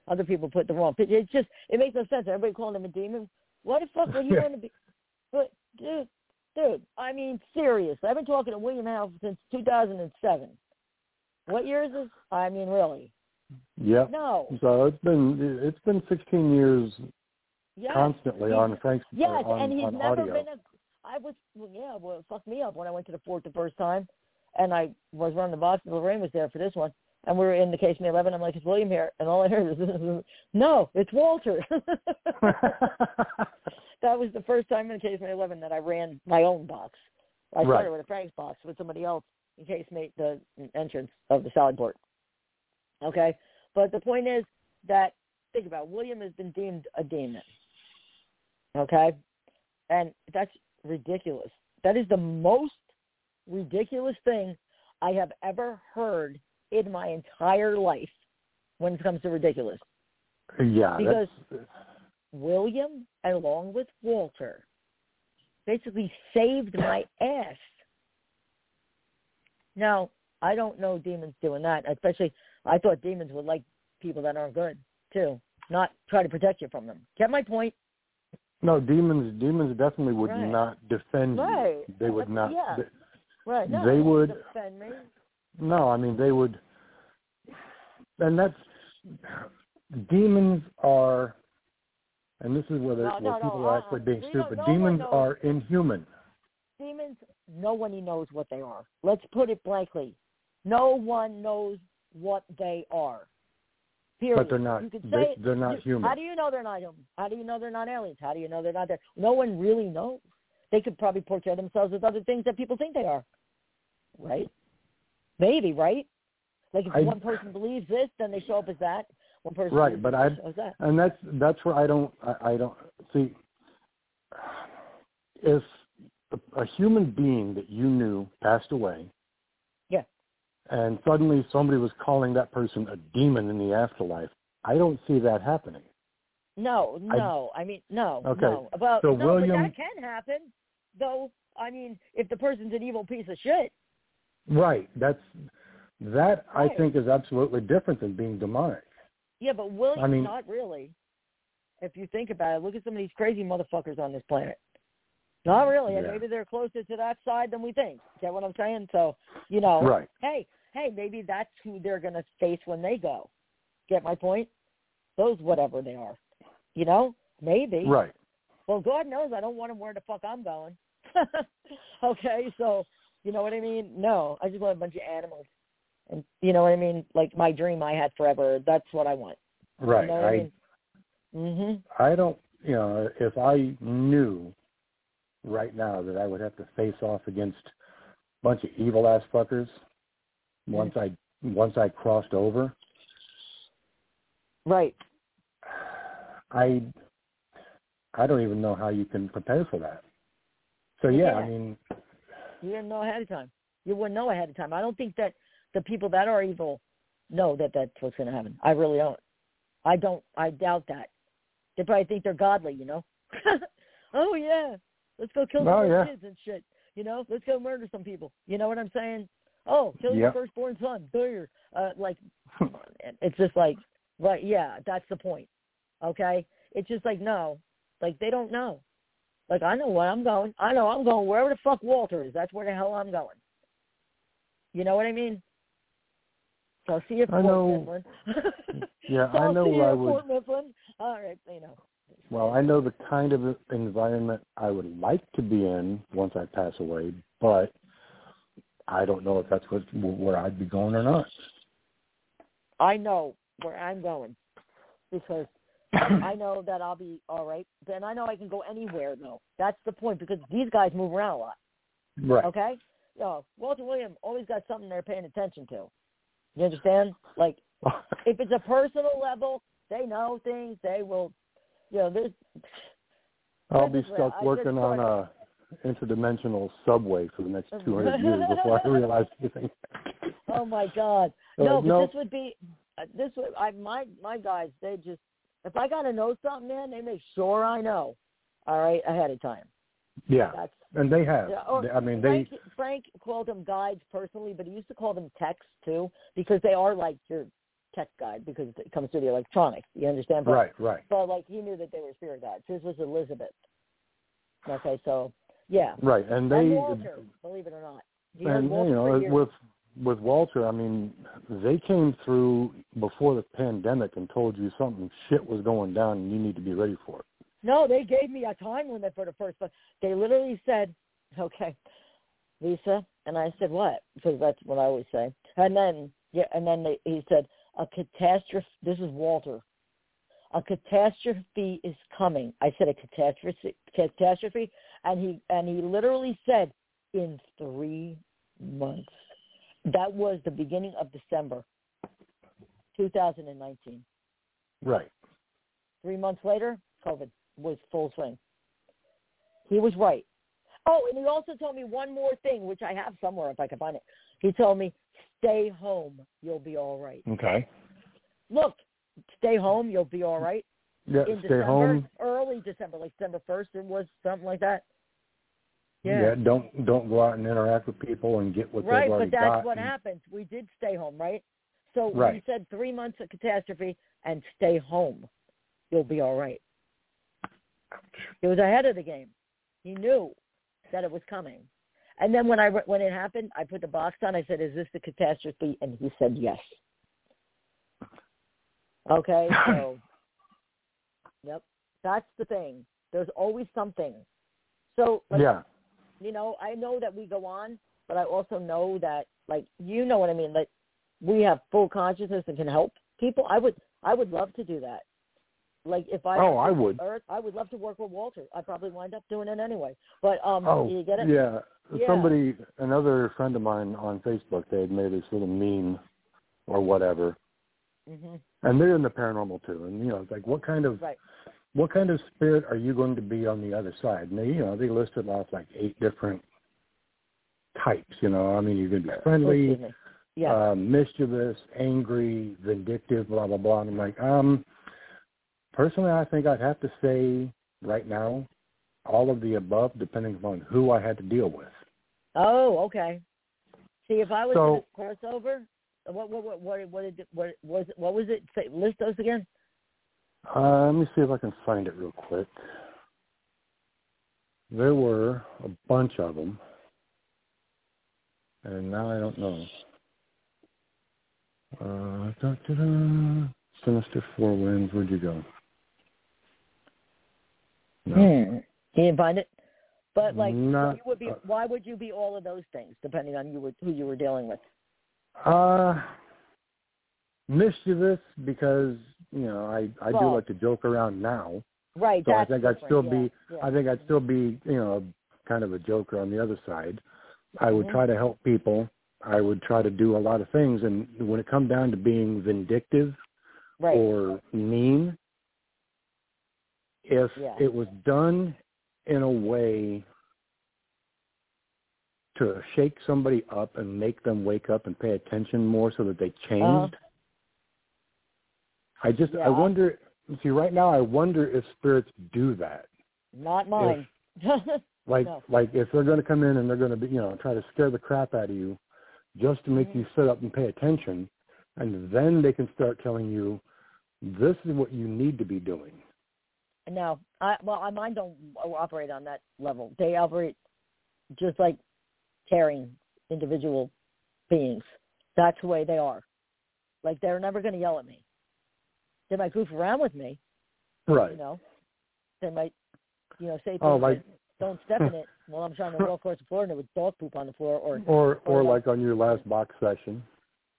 other people put the wrong picture. It's just it makes no sense. Everybody calling him a demon. What the fuck would you *laughs* want to be? But dude, dude, I mean, seriously, I've been talking to William Howe since 2007. What year is this? I mean, really? Yeah. No. So it's been it's been 16 years Yes. constantly He's- on Frank's uh, Yes, on, and he's never audio. been a. I was well, yeah, well, it fucked me up when I went to the fort the first time, and I was running the box. and Lorraine was there for this one, and we were in the casemate eleven. I'm like, is William here? And all I heard is, *laughs* no, it's Walter. *laughs* *laughs* that was the first time in the casemate eleven that I ran my own box. I started Right. with a Frank's box with somebody else in casemate the entrance of the sally port. Okay, but the point is that think about it, William has been deemed a demon. Okay, and that's ridiculous. That is the most ridiculous thing I have ever heard in my entire life when it comes to ridiculous. yeah. Because- that's, William, along with Walter, basically saved my ass. Now, I don't know demons doing that, especially I thought demons would like people that aren't good too, not try to protect you from them. Get my point? no, demons demons definitely would Right. not defend Right. you. They would not. Yeah. they- Right. No, They don't would- defend me. No, I mean they would, and that's demons are, and this is where, they- No, where no, no, people are uh-uh. actually being We stupid. no demons are inhuman. demons, no one knows what they are. Let's put it blankly. No one knows what they are. Period. But they're not. You could They, say they're not You- human. How do you know they're not human? How do you know they're not aliens? How do you know they're not there? No one really knows. They could probably portray themselves as other things that people think they are. Right? Maybe, right? Like if I- one person believes this, then they show up as that. One person Right, but I- they show as that. and that's that's where I don't I, I don't see if a, a human being that you knew passed away. Yeah. And suddenly somebody was calling that person a demon in the afterlife. I don't see that happening. No, no. I, mean, no, Okay, no. Well, so no, William- but that can happen. Though, I mean, if the person's an evil piece of shit, Right. That's that I think is absolutely different than being demonic. Yeah, but William's I mean- not really. If you think about it, look at some of these crazy motherfuckers on this planet. Not really, and Yeah. maybe they're closer to that side than we think. Get what I'm saying? So, you know, Right. hey, hey, maybe that's who they're going to face when they go. Get my point? Those whatever they are. You know? Maybe. Right. Well, God knows I don't want them where the fuck I'm going. *laughs* okay, so you know what I mean? No, I just want a bunch of animals, and you know what I mean? Like my dream I had forever. That's what I want. Right. You know I I mean? Mhm. I don't, you know, if I knew right now that I would have to face off against a bunch of evil ass fuckers once I once I crossed over. Right. I I don't even know how you can prepare for that. So yeah, I mean, You didn't know ahead of time. You wouldn't know ahead of time. I don't think that the people that are evil know that that's what's going to happen. I really don't. I don't. I doubt that. They probably think they're godly, you know. *laughs* oh yeah, let's go kill Oh, some yeah. kids and shit. You know, let's go murder some people. You know what I'm saying? Oh, kill Yep. your firstborn son. There. Uh, like, *laughs* it's just like, right? Yeah, that's the point. Okay, it's just like no, like they don't know. Like I know where I'm going. I know I'm going wherever the fuck Walter is. That's where the hell I'm going. You know what I mean? So see if you at I Fort know- Mifflin. *laughs* yeah, so I know see you where I would. Fort Mifflin. All right, you know. Well, I know the kind of environment I would like to be in once I pass away, but I don't know if that's what, where I'd be going or not. I know where I'm going because *clears throat* I know that I'll be all right. Then I know I can go anywhere though. That's the point because these guys move around a lot. Right. Okay? Yo, Walter William always got something they're paying attention to. You understand? Like *laughs* if it's a personal level, they know things. They will, you know, there's. I'll be stuck I working on a interdimensional subway for the next 200 *laughs* years before I realize anything. Oh my God! *laughs* No, but no. this would be uh, this would I my my guys. They just if I gotta know something, man, they make sure I know. All right, ahead of time. Yeah, That's and they have. Yeah, or I mean, they. Frank, Frank called them guides personally, but he used to call them techs too because they are like your tech guide because it comes through the electronics. You understand? But, Right, right, But like he knew that they were spirit guides. His was Elizabeth. Okay, so yeah. right, and they. and Walter, believe it or not. He and you know, with with Walter, I mean, they came through before the pandemic and told you something shit was going down and you need to be ready for it. No, they gave me a time limit for the first, but they literally said, "Okay, Lisa," and I said, "What?" Because that's what I always say. And then, yeah, and then they, he said, "A catastrophe." This is Walter. A catastrophe is coming. I said a catastrophe, catastrophe, and he and he literally said, "In three months." That was the beginning of December, 2019. Right. Three months later, COVID was full swing. He was right. Oh, and he also told me one more thing, which I have somewhere if I can find it. He told me, stay home. You'll be all right. Okay. Look, stay home. You'll be all right. Yeah. In stay December, home. early December, like December 1st, it was something like that. Yeah. yeah. Don't don't go out and interact with people and get what right, they've already but that's got. what and- happened. We did stay home, right? So he Right. said three months of catastrophe and stay home. You'll be all right. He was ahead of the game. He knew that it was coming. And then when I when it happened, I put the box on. I said, "Is this the catastrophe?" And he said, "Yes." Okay, *laughs* so yep, that's the thing. There's always something. So like, Yeah. you know, I know that we go on, but I also know that, like, you know what I mean. Like, we have full consciousness and can help people. I would, I would love to do that. Like, if I Oh, I would. Earth, I would love to work with Walter. I'd probably wind up doing it anyway. But um, Oh, you get it? yeah. Yeah. Somebody, another friend of mine on Facebook, they had made this little meme or whatever, hmm and they're in the paranormal too. And you know, it's like, what kind of Right. what kind of spirit are you going to be on the other side? And they, you know, they listed off like eight different types. You know, I mean, you're going to be friendly. Yeah. um, mischievous, angry, vindictive, blah blah blah. And I'm like, um, personally, I think I'd have to say right now, all of the above, depending upon who I had to deal with. oh, okay. See, if I was So- in a crossover, what what what what what, did, what was it, what was it? Say, list those again. Uh, let me see if I can find it real quick. There were a bunch of them, and now I don't know. Uh, da, da, da. Sinister Four Winds. Where'd you go? No. Didn't find it? But like, Not- you would be. uh, why would you be all of those things, depending on you were, who you were dealing with? Uh, mischievous because you know I I do like to joke around now. Right. So I think I'd still yeah, be yeah. I think I'd still be you know kind of a joker on the other side. I would Mhm. try to help people. I would try to do a lot of things, and when it come down to being vindictive Right. or mean, if Yeah. it was done in a way to shake somebody up and make them wake up and pay attention more so that they changed. I just. Yeah. I wonder see right now I wonder if spirits do that. Not mine. *laughs* Like No. like if they're gonna come in and they're gonna be you know, try to scare the crap out of you just to make Mhm. you sit up and pay attention and then they can start telling you this is what you need to be doing. No, I well, I mine don't operate on that level. They operate just like caring individual beings. That's the way they are. Like they're never going to yell at me. They might goof around with me, Right. you know. They might, you know, say oh, things Oh, like- "Don't step in it." *laughs* while I'm trying to walk across the floor and there was dog poop on the floor, or Or or Or like- like on your last box session.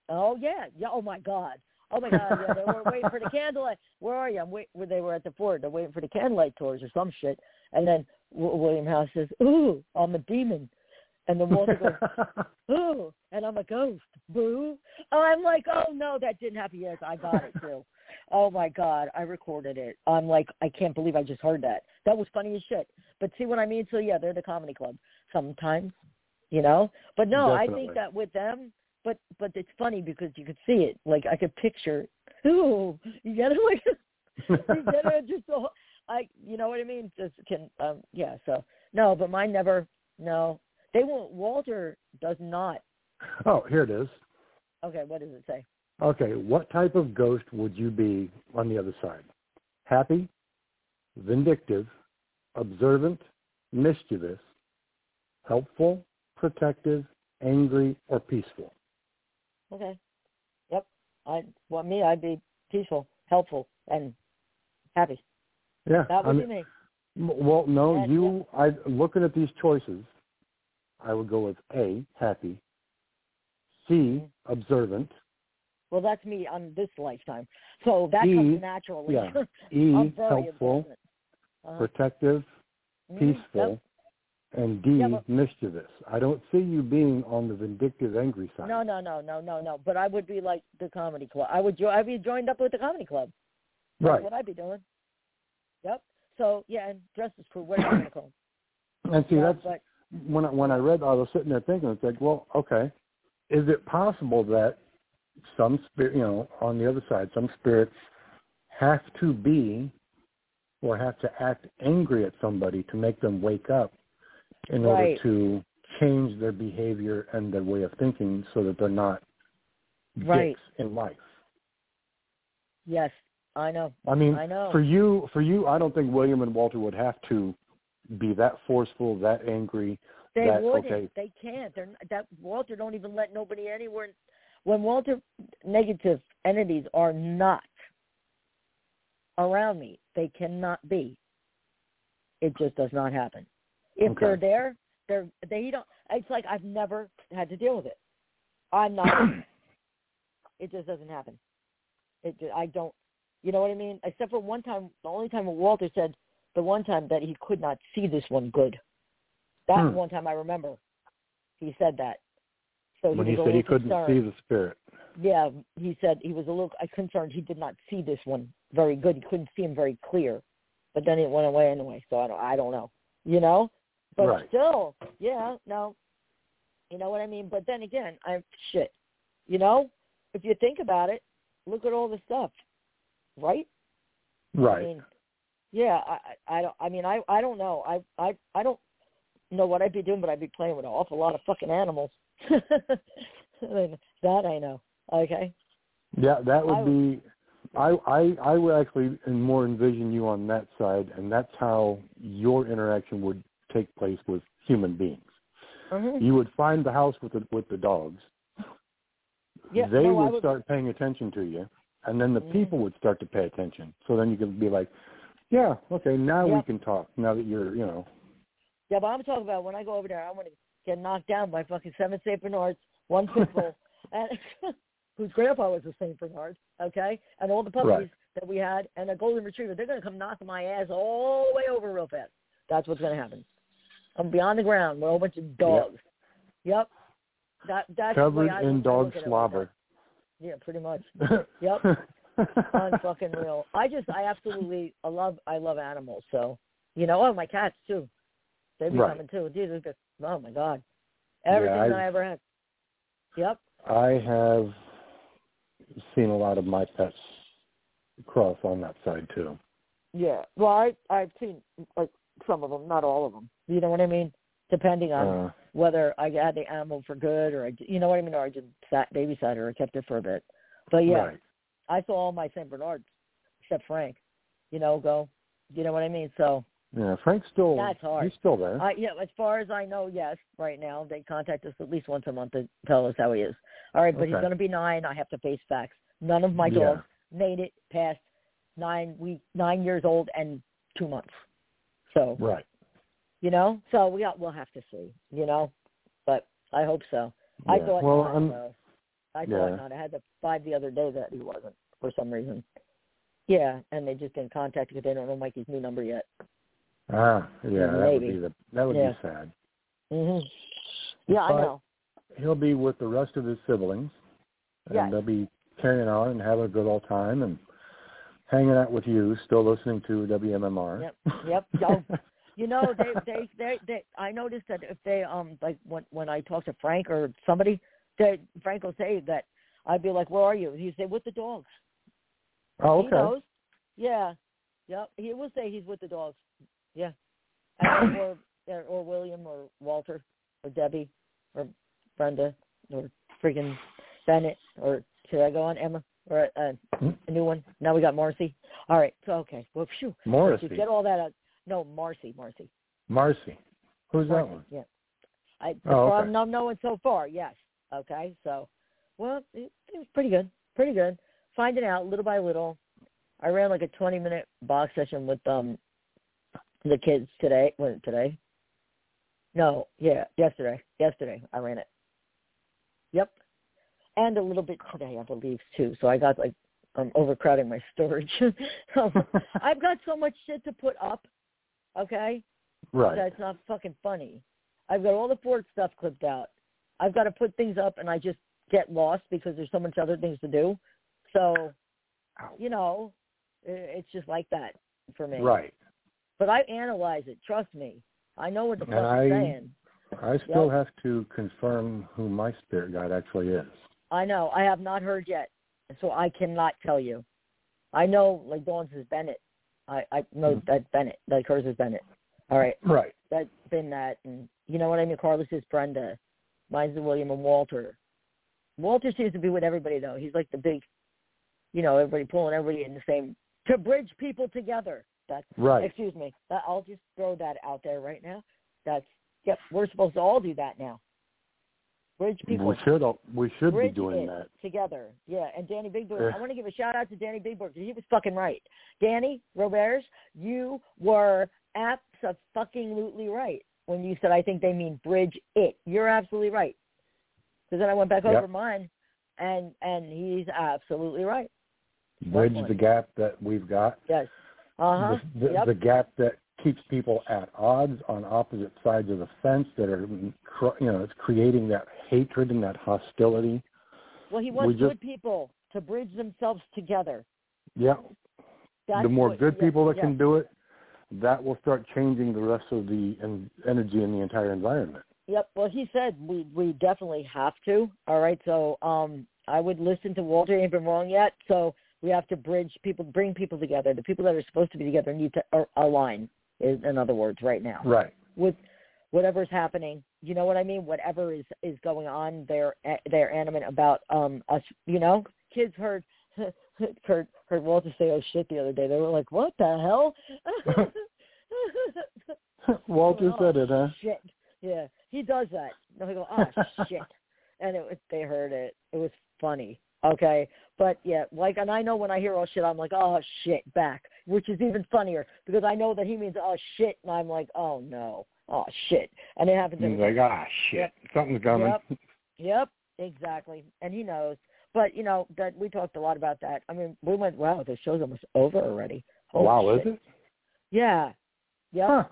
Oh yeah, yeah. Oh my God. Oh my God. Yeah, they were waiting for the candlelight. Where are you? I'm wait. Where they were at the fort. They're waiting for the candlelight tours or some shit. And then w- William House says, "Ooh, I'm a demon," and then Walter goes, *laughs* "Ooh," and I'm a ghost. Boo. Oh, I'm like, oh no, that didn't happen. Yes, I got it too. Oh my God, I recorded it. I'm like, I can't believe I just heard that. That was funny as shit. But see what I mean? So yeah, they're the comedy club sometimes, you know. But no, I think that with them, but but it's funny because you could see it. Like I could picture. Ooh, you get it? *laughs* Like you get it? Just so I, you know what I mean? Just can, um, yeah. So no, but mine never. No, they won't. Walter does not. oh, here it is. Okay, what does it say? Okay, what type of ghost would you be on the other side? Happy, vindictive, observant, mischievous, helpful, protective, angry, or peaceful? Okay. Yep. I well me, I'd be peaceful, helpful, and happy. Yeah. That I would mean, be me. well, no, And- you. I looking at these choices. I would go with A, happy, C, Mhm. observant, Well, that's me on this lifetime. So that E, comes naturally. yeah. *laughs* E, helpful. Uh-huh. protective, Mhm. peaceful. And D, Yeah, but- mischievous. I don't see you being on the vindictive, angry side. No, no, no, no, no, no. But I would be like the comedy club. I would. Jo- I'd be joined up with the comedy club. That's Right. what I'd be doing. Yep. So yeah, and Justice Crew. What are you call? them? And see, Yeah, that's but when I, when I read, I was sitting there thinking, it's like, well, okay, is it possible that some spirit, you know, on the other side, some spirits have to be or have to act angry at somebody to make them wake up in order to change their behavior and their way of thinking so that they're not Right. in life. yes, I know. I mean, I know. for you, for you, I don't think William and Walter would have to be that forceful, that angry. They that wouldn't. okay, They can't. They're not- that Walter don't even let nobody anywhere. When Walter negative entities are not around me, they cannot be. It just does not happen. If Okay. they're there, they're they don't. It's like I've never had to deal with it. I'm not. *clears throat* it just doesn't happen. It ju- I don't. You know what I mean? Except for one time, the only time Walter said the one time that he could not see this one good. That Hmm. one time I remember. He said that. So when he he was a said he couldn't concerned. see the spirit. Yeah, he said he was a little concerned. He did not see this one very good. He couldn't see him very clear. But then it went away anyway. So I don't. I don't know. You know. But Right. still, yeah, no. You know what I mean? But then again, I shit. You know, if you think about it, look at all the stuff, right? Right. I mean, yeah, I, I I don't. I mean, I, I don't know. I, I, I don't know what I'd be doing, but I'd be playing with an awful lot of fucking animals. *laughs* that I know. Okay. yeah, that would I- be. I I I would actually more envision you on that side, and that's how your interaction would take place with human beings. Mm-hmm. You would find the house with the with the dogs. Yeah, they no, would would- start paying attention to you, and then the Mhm. people would start to pay attention. So then you can be like, "Yeah, okay, now we can talk." Now that you're, you know, Yeah, but I'm talking about when I go over there, I want to get knocked down by fucking seven Saint Bernards, one pit *laughs* bull, and *laughs* whose grandpa was a Saint Bernard, okay, and all the puppies Right. that we had, and a golden retriever. They're gonna come knocking my ass all the way over real fast. That's what's gonna happen. I'm beyond the ground with a whole bunch of dogs. Yep. That that's Covered in dog look at it like slobber. Yeah, pretty much. *laughs* Yep. Unfucking real. I just I absolutely I love I love animals. So you know, oh my cats too. They be Right. coming too. They're just oh my god, everything I've- I ever had. Yep. I have seen a lot of my pets cross on that side too. Yeah. Well, I I've seen like some of them, not all of them. You know what I mean? Depending on Uh, whether I had the animal for good or I, you know what I mean, or I just sat babysat her or kept it for a bit. But yeah, Right. I saw all my Saint Bernards except Frank. You know, go. You know what I mean? So Yeah, Frank's still That's hard. he's still there. I yeah, as far as I know, yes, right now they contact us at least once a month to tell us how he is. All right, but he's going to be nine. I have to face facts. None of my Yeah. dogs made it past nine week, nine years old and two months. So right. you know, so we got we'll have to see. You know, but I hope so. I thought well, not. I'm, so. I yeah. thought not. I had the five the other day that he wasn't for some reason. Yeah, and they just didn't contact because they don't know Mikey's new number yet. ah, yeah, that would Maybe. be the that would Yeah. be sad. Mhm. Yeah, I know. He'll be with the rest of his siblings, and Yes. they'll be carrying on and having a good old time and hanging out with you, still listening to WMMR. Yep, yep. *laughs* Oh, You know, they, they, they, they, I noticed that if they, um, like when when I talk to Frank or somebody, that Frank will say that I'd be like, "Where are you?" He'd say, "With the dogs." oh, He okay. knows. Yeah, yep. He will say he's with the dogs. Yeah, or or or William or Walter or Debbie or Brenda or friggin' Bennett or should I go on Emma or uh, Hmm? a new one? Now we got Marcy. All right, so okay. Well, phew. Morrissey. You get all that out. No, Marcy, Marcy. Marcy. Who's that one? Yeah. I, Oh, well, okay. I'm knowing so far, yes. Okay, so, well, it, it was pretty good. Pretty good. Finding out little by little. I ran like a 20 minute box session with um the kids today. Was it today? No, yeah, yesterday. Yesterday I ran it. And a little bit today, I believe, too. So I got like I'm overcrowding my storage. *laughs* Um, *laughs* I've got so much shit to put up. Okay? right. That's not fucking funny. I've got all the Ford stuff clipped out. I've got to put things up, and I just get lost because there's so much other things to do. So, you know, it's just like that for me. Right. But I analyze it. Trust me. I know what the fuck I- saying. I still Yep. have to confirm who my spirit guide actually is. I know. I have not heard yet, so I cannot tell you. I know, like Dawn's is Bennett. I I know Mhm. that Bennett, like hers is Bennett. All right. Right. that's been that and you know what I mean? Carlos is Brenda. Mine's the William and Walter. Walter seems to be with everybody though. He's like the big you know, everybody pulling everybody in the same to bridge people together. That's Right. excuse me. I'll just throw that out there right now. That's yep, we're supposed to all do that now. Bridge people We should we should be doing that. together. Yeah, and Danny Big Bird. Yeah. I want to give a shout out to Danny Big Bird because he was fucking right. Danny Roberts, you were absolutely right when you said I think they mean bridge it. You're absolutely right. Because then I went back Yep. over mine, and and he's absolutely right. Bridge Definitely. the gap that we've got. Yes. Uh huh. The, the, Yep. the gap that keeps people at odds on opposite sides of the fence that are, you know, it's creating that hatred and that hostility. Well, he wants we just- good people to bridge themselves together. Yeah. That's the more what- good yes, people that yes. can do it, that will start changing the rest of the en- energy in the entire environment. Yep. Well, he said we we definitely have to. All right. So um, I would listen to Walter. Ain't been wrong yet. So we have to bridge people, bring people together. The people that are supposed to be together need to a- align. In other words, right now Right. with whatever's happening. You know what I mean? Whatever is is going on, they're they're animate about um us. You know, kids heard. *laughs* Heard heard Walter say "oh shit" the other day. They were like, "What the hell?" *laughs* Walter *laughs* Oh, said it, huh? Shit. Yeah, he does that. They go, oh shit, and it was, they heard it. It was funny. Okay, but yeah, like, and I know when I hear oh shit, I'm like, oh shit, back, which is even funnier because I know that he means oh shit, and I'm like, oh no, oh shit, and it happens. He's like, ah, shit, Yep. something's coming. Yep. Yep, exactly. And he knows. But, you know, that we talked a lot about that. I mean, we went, wow, the show's almost over already. Holy wow, shit. is it? Yeah. Yep. Huh.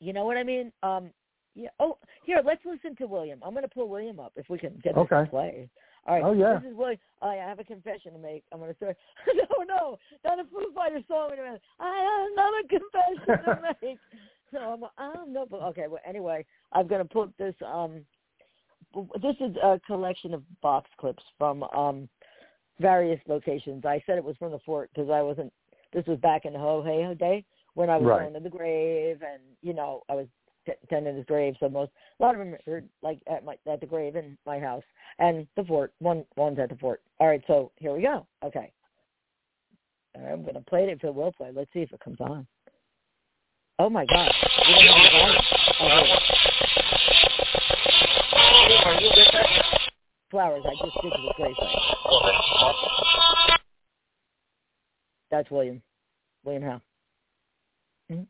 You know what I mean? Um, yeah. Oh, here, let's listen to William. I'm going to pull William up if we can get this Okay. to play. All right. Oh, yeah. This is William. Oh, yeah, I have a confession to make. I'm going to start. no, no, not a Foo Fighters song. Wait a minute. I have another confession to *laughs* make. So I'm, I don't know. But okay. Well, anyway, I'm going to put this. Um, this is a collection of box clips from um various locations. I said it was from the fort because I wasn't. This was back in the Ho Hey Ho day when I was Right. going to the grave, and you know I was t- tending his grave. So most a lot of them are like at my at the grave in my house and the fort. One one's at the fort. All right, so here we go. Okay, right, I'm gonna play it if it will play. Let's see if it comes on. Oh my God! We don't have the. Flowers. I just did the site. That's William. William Howe. Mhm.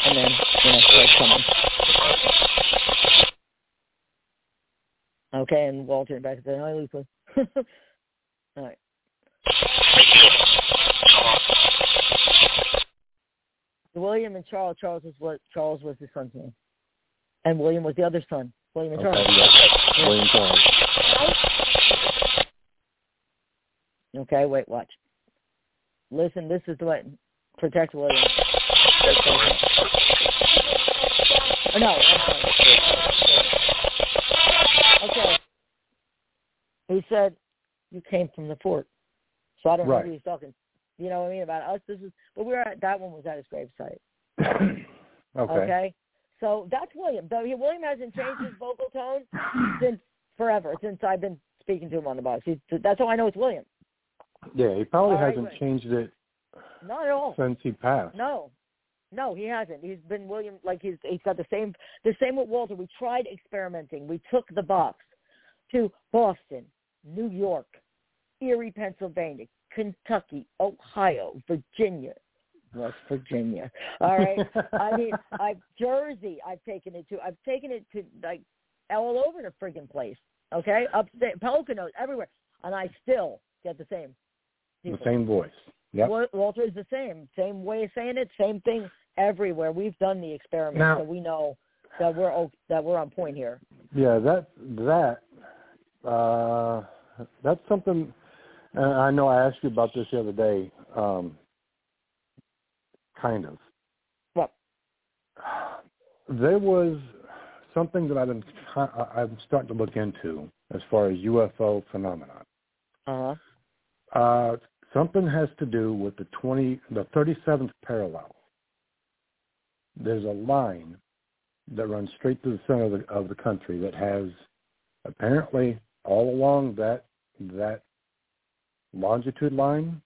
And then, you know, Fred's coming. Okay, and Walter back and saying, hi, Lisa. All right. William and Charles. Charles was what? Charles was his son's name, and William was the other son. William and Okay, Charles. yeah. William Charles. Okay, wait, watch. Listen, this is the way. Protect William. Oh, no, I'm sorry. Okay. He said, you came from the fort. So I don't know who he's talking. You know what I mean about us? This is, but we were at, that one was at his gravesite. *coughs* okay. So that's William. Though he- William hasn't changed his vocal tone since forever, since I've been speaking to him on the box. He's, that's how I know it's William. Yeah, he probably All hasn't right. changed it Not at all. since he passed. No, no, he hasn't. He's been William. Like he's he's got the same the same with Walter. We tried experimenting. We took the box to Boston, New York, Erie, Pennsylvania, Kentucky, Ohio, Virginia, West Virginia. All right. I mean, *laughs* I've Jersey. I've taken it to. I've taken it to like all over the friggin' place. Okay, upstate, Poconos, everywhere, and I still get the same. the same voice. Wa- Walter is the same, same way of saying it, same thing everywhere. We've done the experiment, Now- so we know that we're that we're on point here. Yeah, that that uh, that's something. Uh, I know I asked you about this the other day. Um, kind of. What? There was something that I've been I'm starting to look into as far as UFO phenomenon. Uh huh. Uh, something has to do with the twenty the thirty seventh parallel. There's a line that runs straight through the center of the, of the country that has apparently all along that that longitude line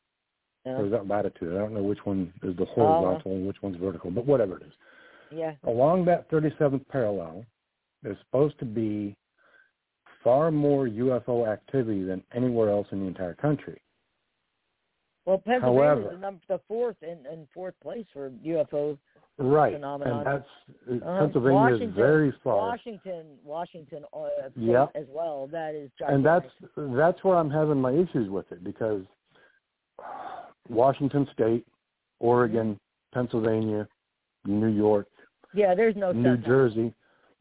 Yeah. or is that latitude? I don't know which one is the horizontal oh. and which one's vertical, but whatever it is. yeah. Along that 37th parallel is supposed to be far more UFO activity than anywhere else in the entire country. Well, Pennsylvania However- is the, number, the fourth in, in fourth place for UFO. Right, Phenomenon. and that's Uh-huh. Pennsylvania is very far. Washington, Washington, uh, Yep. as well. That is. and that's that's where I'm having my issues with it because *sighs* Washington State, Oregon, Pennsylvania, New York, yeah. There's no New such- Jersey,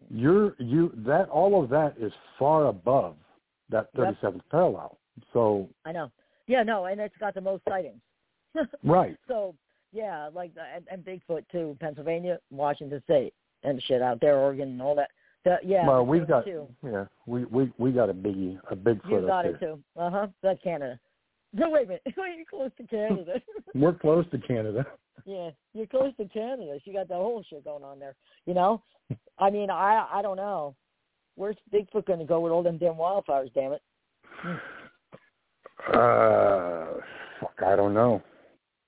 you're you that all of that is far above that Yep. 37th parallel. So I know. Yeah, no, and it's got the most sightings. *laughs* right, So yeah, like and, and Bigfoot too, Pennsylvania, Washington State, and shit out there, Oregon, and all that. The, yeah, well we've got too. yeah we we we got a biggie a Bigfoot You got it too. Uh huh. That's Canada. No, *laughs* wait a minute. *laughs* You're close to Canada. *laughs* We're close to Canada. yeah, you're close to Canada. You got the whole shit going on there. You know, I mean, I I don't know. Where's Bigfoot going to go with all them damn wildfires? Damn it. *sighs* Uh, fuck, I don't know.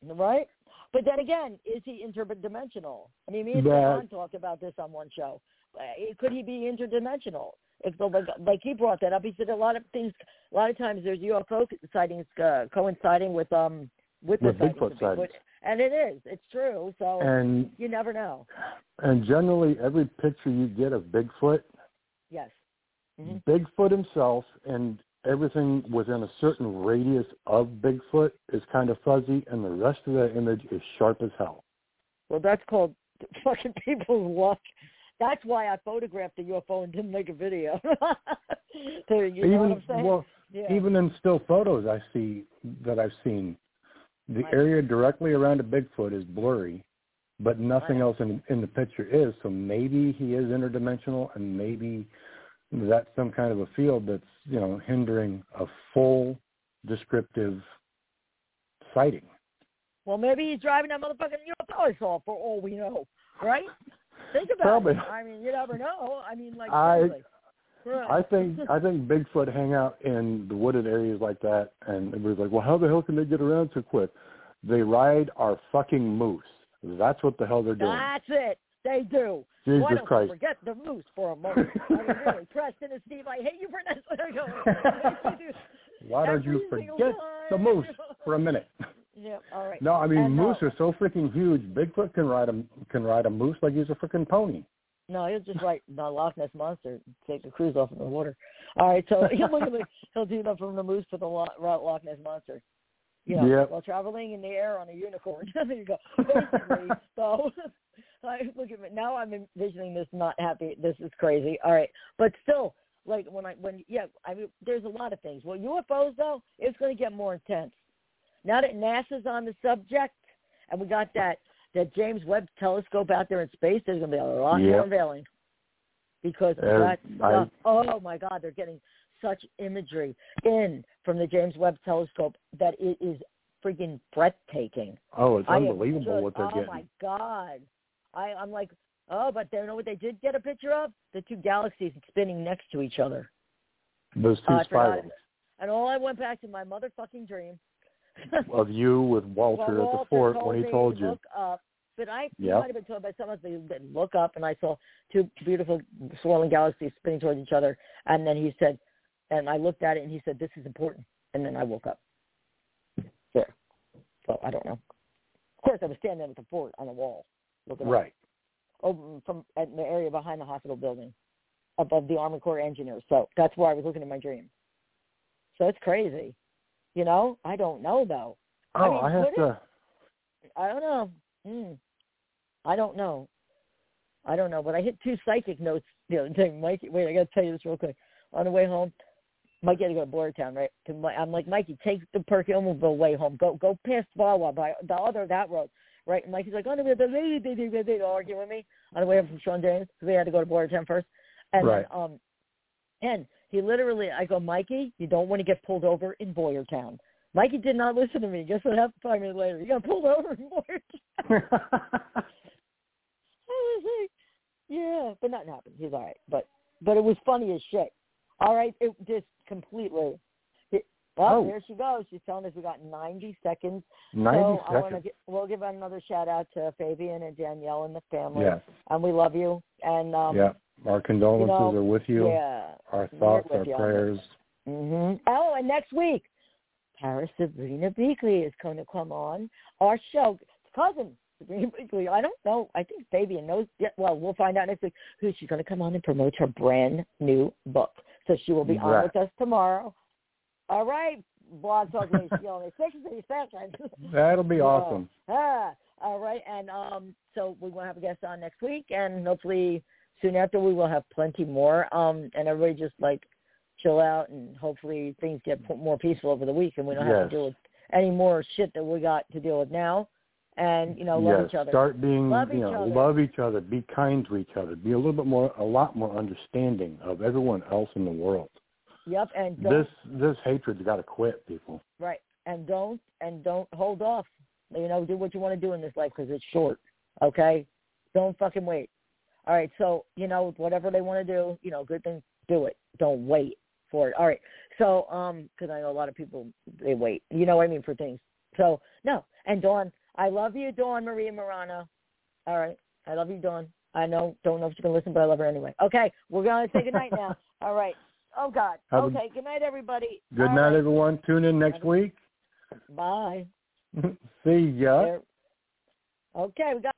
Right? But then again, is he interdimensional? I mean, me and John talked about this on one show. Uh, Could he be interdimensional? If the, like, like he brought that up, he said a lot of things. A lot of times there's UFO sightings uh, coinciding with um with, With the sightings Bigfoot sightings. and it is. It's true. So And you never know. and generally every picture you get of Bigfoot, Yes. hmm Bigfoot himself and everything within a certain radius of Bigfoot is kind of fuzzy, and the rest of that image is sharp as hell. Well, that's called *laughs* fucking people's luck. That's why I photographed the UFO and didn't make a video. *laughs* so, you know even what I'm saying? well, yeah. even in still photos I see that I've seen, the Right. area directly around a Bigfoot is blurry, but nothing Right. else in in the picture is. So maybe he is interdimensional, and maybe that's some kind of a field that's you know hindering a full descriptive sighting. Well, maybe he's driving that motherfucking UFO saw for all we know, right? Think about Probably. it. I mean, you never know. I mean, like, I-. Right. I think I think Bigfoot hang out in the wooded areas like that, and everybody's like, "Well, how the hell can they get around so quick?" They ride our fucking moose. That's what the hell they're doing. That's it. They do. Jesus Why don't Christ! you forget the moose for a moment? I mean, really, *laughs* Preston and Steve, I hate you for that. *laughs* Why don't you forget the moose for a minute? *laughs* yeah, all right. No, I mean And, moose are so freaking huge. Bigfoot can ride a can ride a moose like he's a freaking pony. No, he'll just write the Loch Ness monster, and take a cruise off in the water. All right, so he'll look at the, he'll do that from the moose to the Lo- Loch Ness monster. You know, Yep. while traveling in the air on a unicorn. there you go. Basically, so *laughs* I look at it now. I'm envisioning this not happy. This is crazy. All right, but still, like when I when yeah, I mean, there's a lot of things. Well, UFOs though, it's going to get more intense. Now that NASA's on the subject, and we got that that James Webb telescope out there in space, there's going to be a lot more Yep. unveiling because Uh, that I- Oh my God, they're getting such imagery in from the James Webb telescope that it is freaking breathtaking. Oh, it's I unbelievable just- what they're oh getting. Oh my God, I I'm like, oh, but they know what they did get a picture of? The two galaxies spinning next to each other. Those two oh, forgot spirals And all I went back to my motherfucking dream. *laughs* of you with Walter Well, at the fort when he told to you. Look up, but I you Yep. might have been told by someone to look up, and I saw two beautiful swirling galaxies spinning towards each other. And then he said, and I looked at it, and he said, "This is important." And then I woke up. There. So I don't know. Of course, I was standing at the fort on the wall, looking up Right. over from at the area behind the hospital building, above the Army Corps engineers. So that's where I was looking in my dream. So it's crazy. You know, I don't know though. Oh, I mean, I have to. I don't know. Mm. I don't know. I don't know. But I hit two psychic notes the other day. Mikey, wait, I got to tell you this real quick. On the way home, Mikey had to go to Boyertown, right? My, I'm like, Mikey, take the Perkiomenville way home. Go go past Wawa by the other that road, right? And Mikey's like, oh, no, the lady they're they arguing with me on the way home from Sean James because they had to go to Boyertown first. And Right. then, um, and he literally, I go, Mikey, you don't want to get pulled over in Boyertown. Mikey did not listen to me. Guess what happened five minutes later? He got pulled over in Boyertown. *laughs* *laughs* I was like, yeah, but nothing happened. He's all right. But but it was funny as shit. All right, it just completely. Well, Oh. there she goes. She's telling us we got 90 seconds. Ninety so I want to seconds. get, we'll give another shout out to Fabian and Danielle and the family. Yes. And we love you. And um, yeah. Our condolences you know, are with you. yeah. Our thoughts, our you on this. prayers. hmm Oh, and next week, Paris Sabrina Beakley is going to come on our show. Cousin Sabrina Beakley. I don't know. I think Fabian knows. Well, we'll find out next week who she's going to come on and promote her brand new book. So she will be on with us tomorrow. All right, Blog Talk only 60 seconds. That'll be *laughs* awesome. Ah, all right, and um, so we will have a guest on next week, and hopefully soon after we will have plenty more. Um, and everybody just like chill out, and hopefully things get more peaceful over the week, and we don't have to deal with any more shit that we got to deal with now. And you know, love yes. each other. Start being, Love you know, other. love each other. Be kind to each other. Be a little bit more, a lot more understanding of everyone else in the world. Yep, and don't This this hatred's got to quit, people. right, and don't and don't hold off. You know, do what you want to do in this life because it's short. Okay, don't fucking wait. All right, so you know whatever they want to do, you know, good thing, do it. Don't wait for it. All right, so um, because I know a lot of people they wait. You know what I mean for things. So no, and Dawn, I love you, Dawn Maria Morano. All right, I love you, Dawn. I know, don't know if you can listen, but I love her anyway. Okay, we're gonna say good night now. *laughs* All right. Oh God. Have a- Okay. Good night, everybody. Good All night, right. everyone. Tune in next week. Bye. *laughs* See ya. There- Okay, we got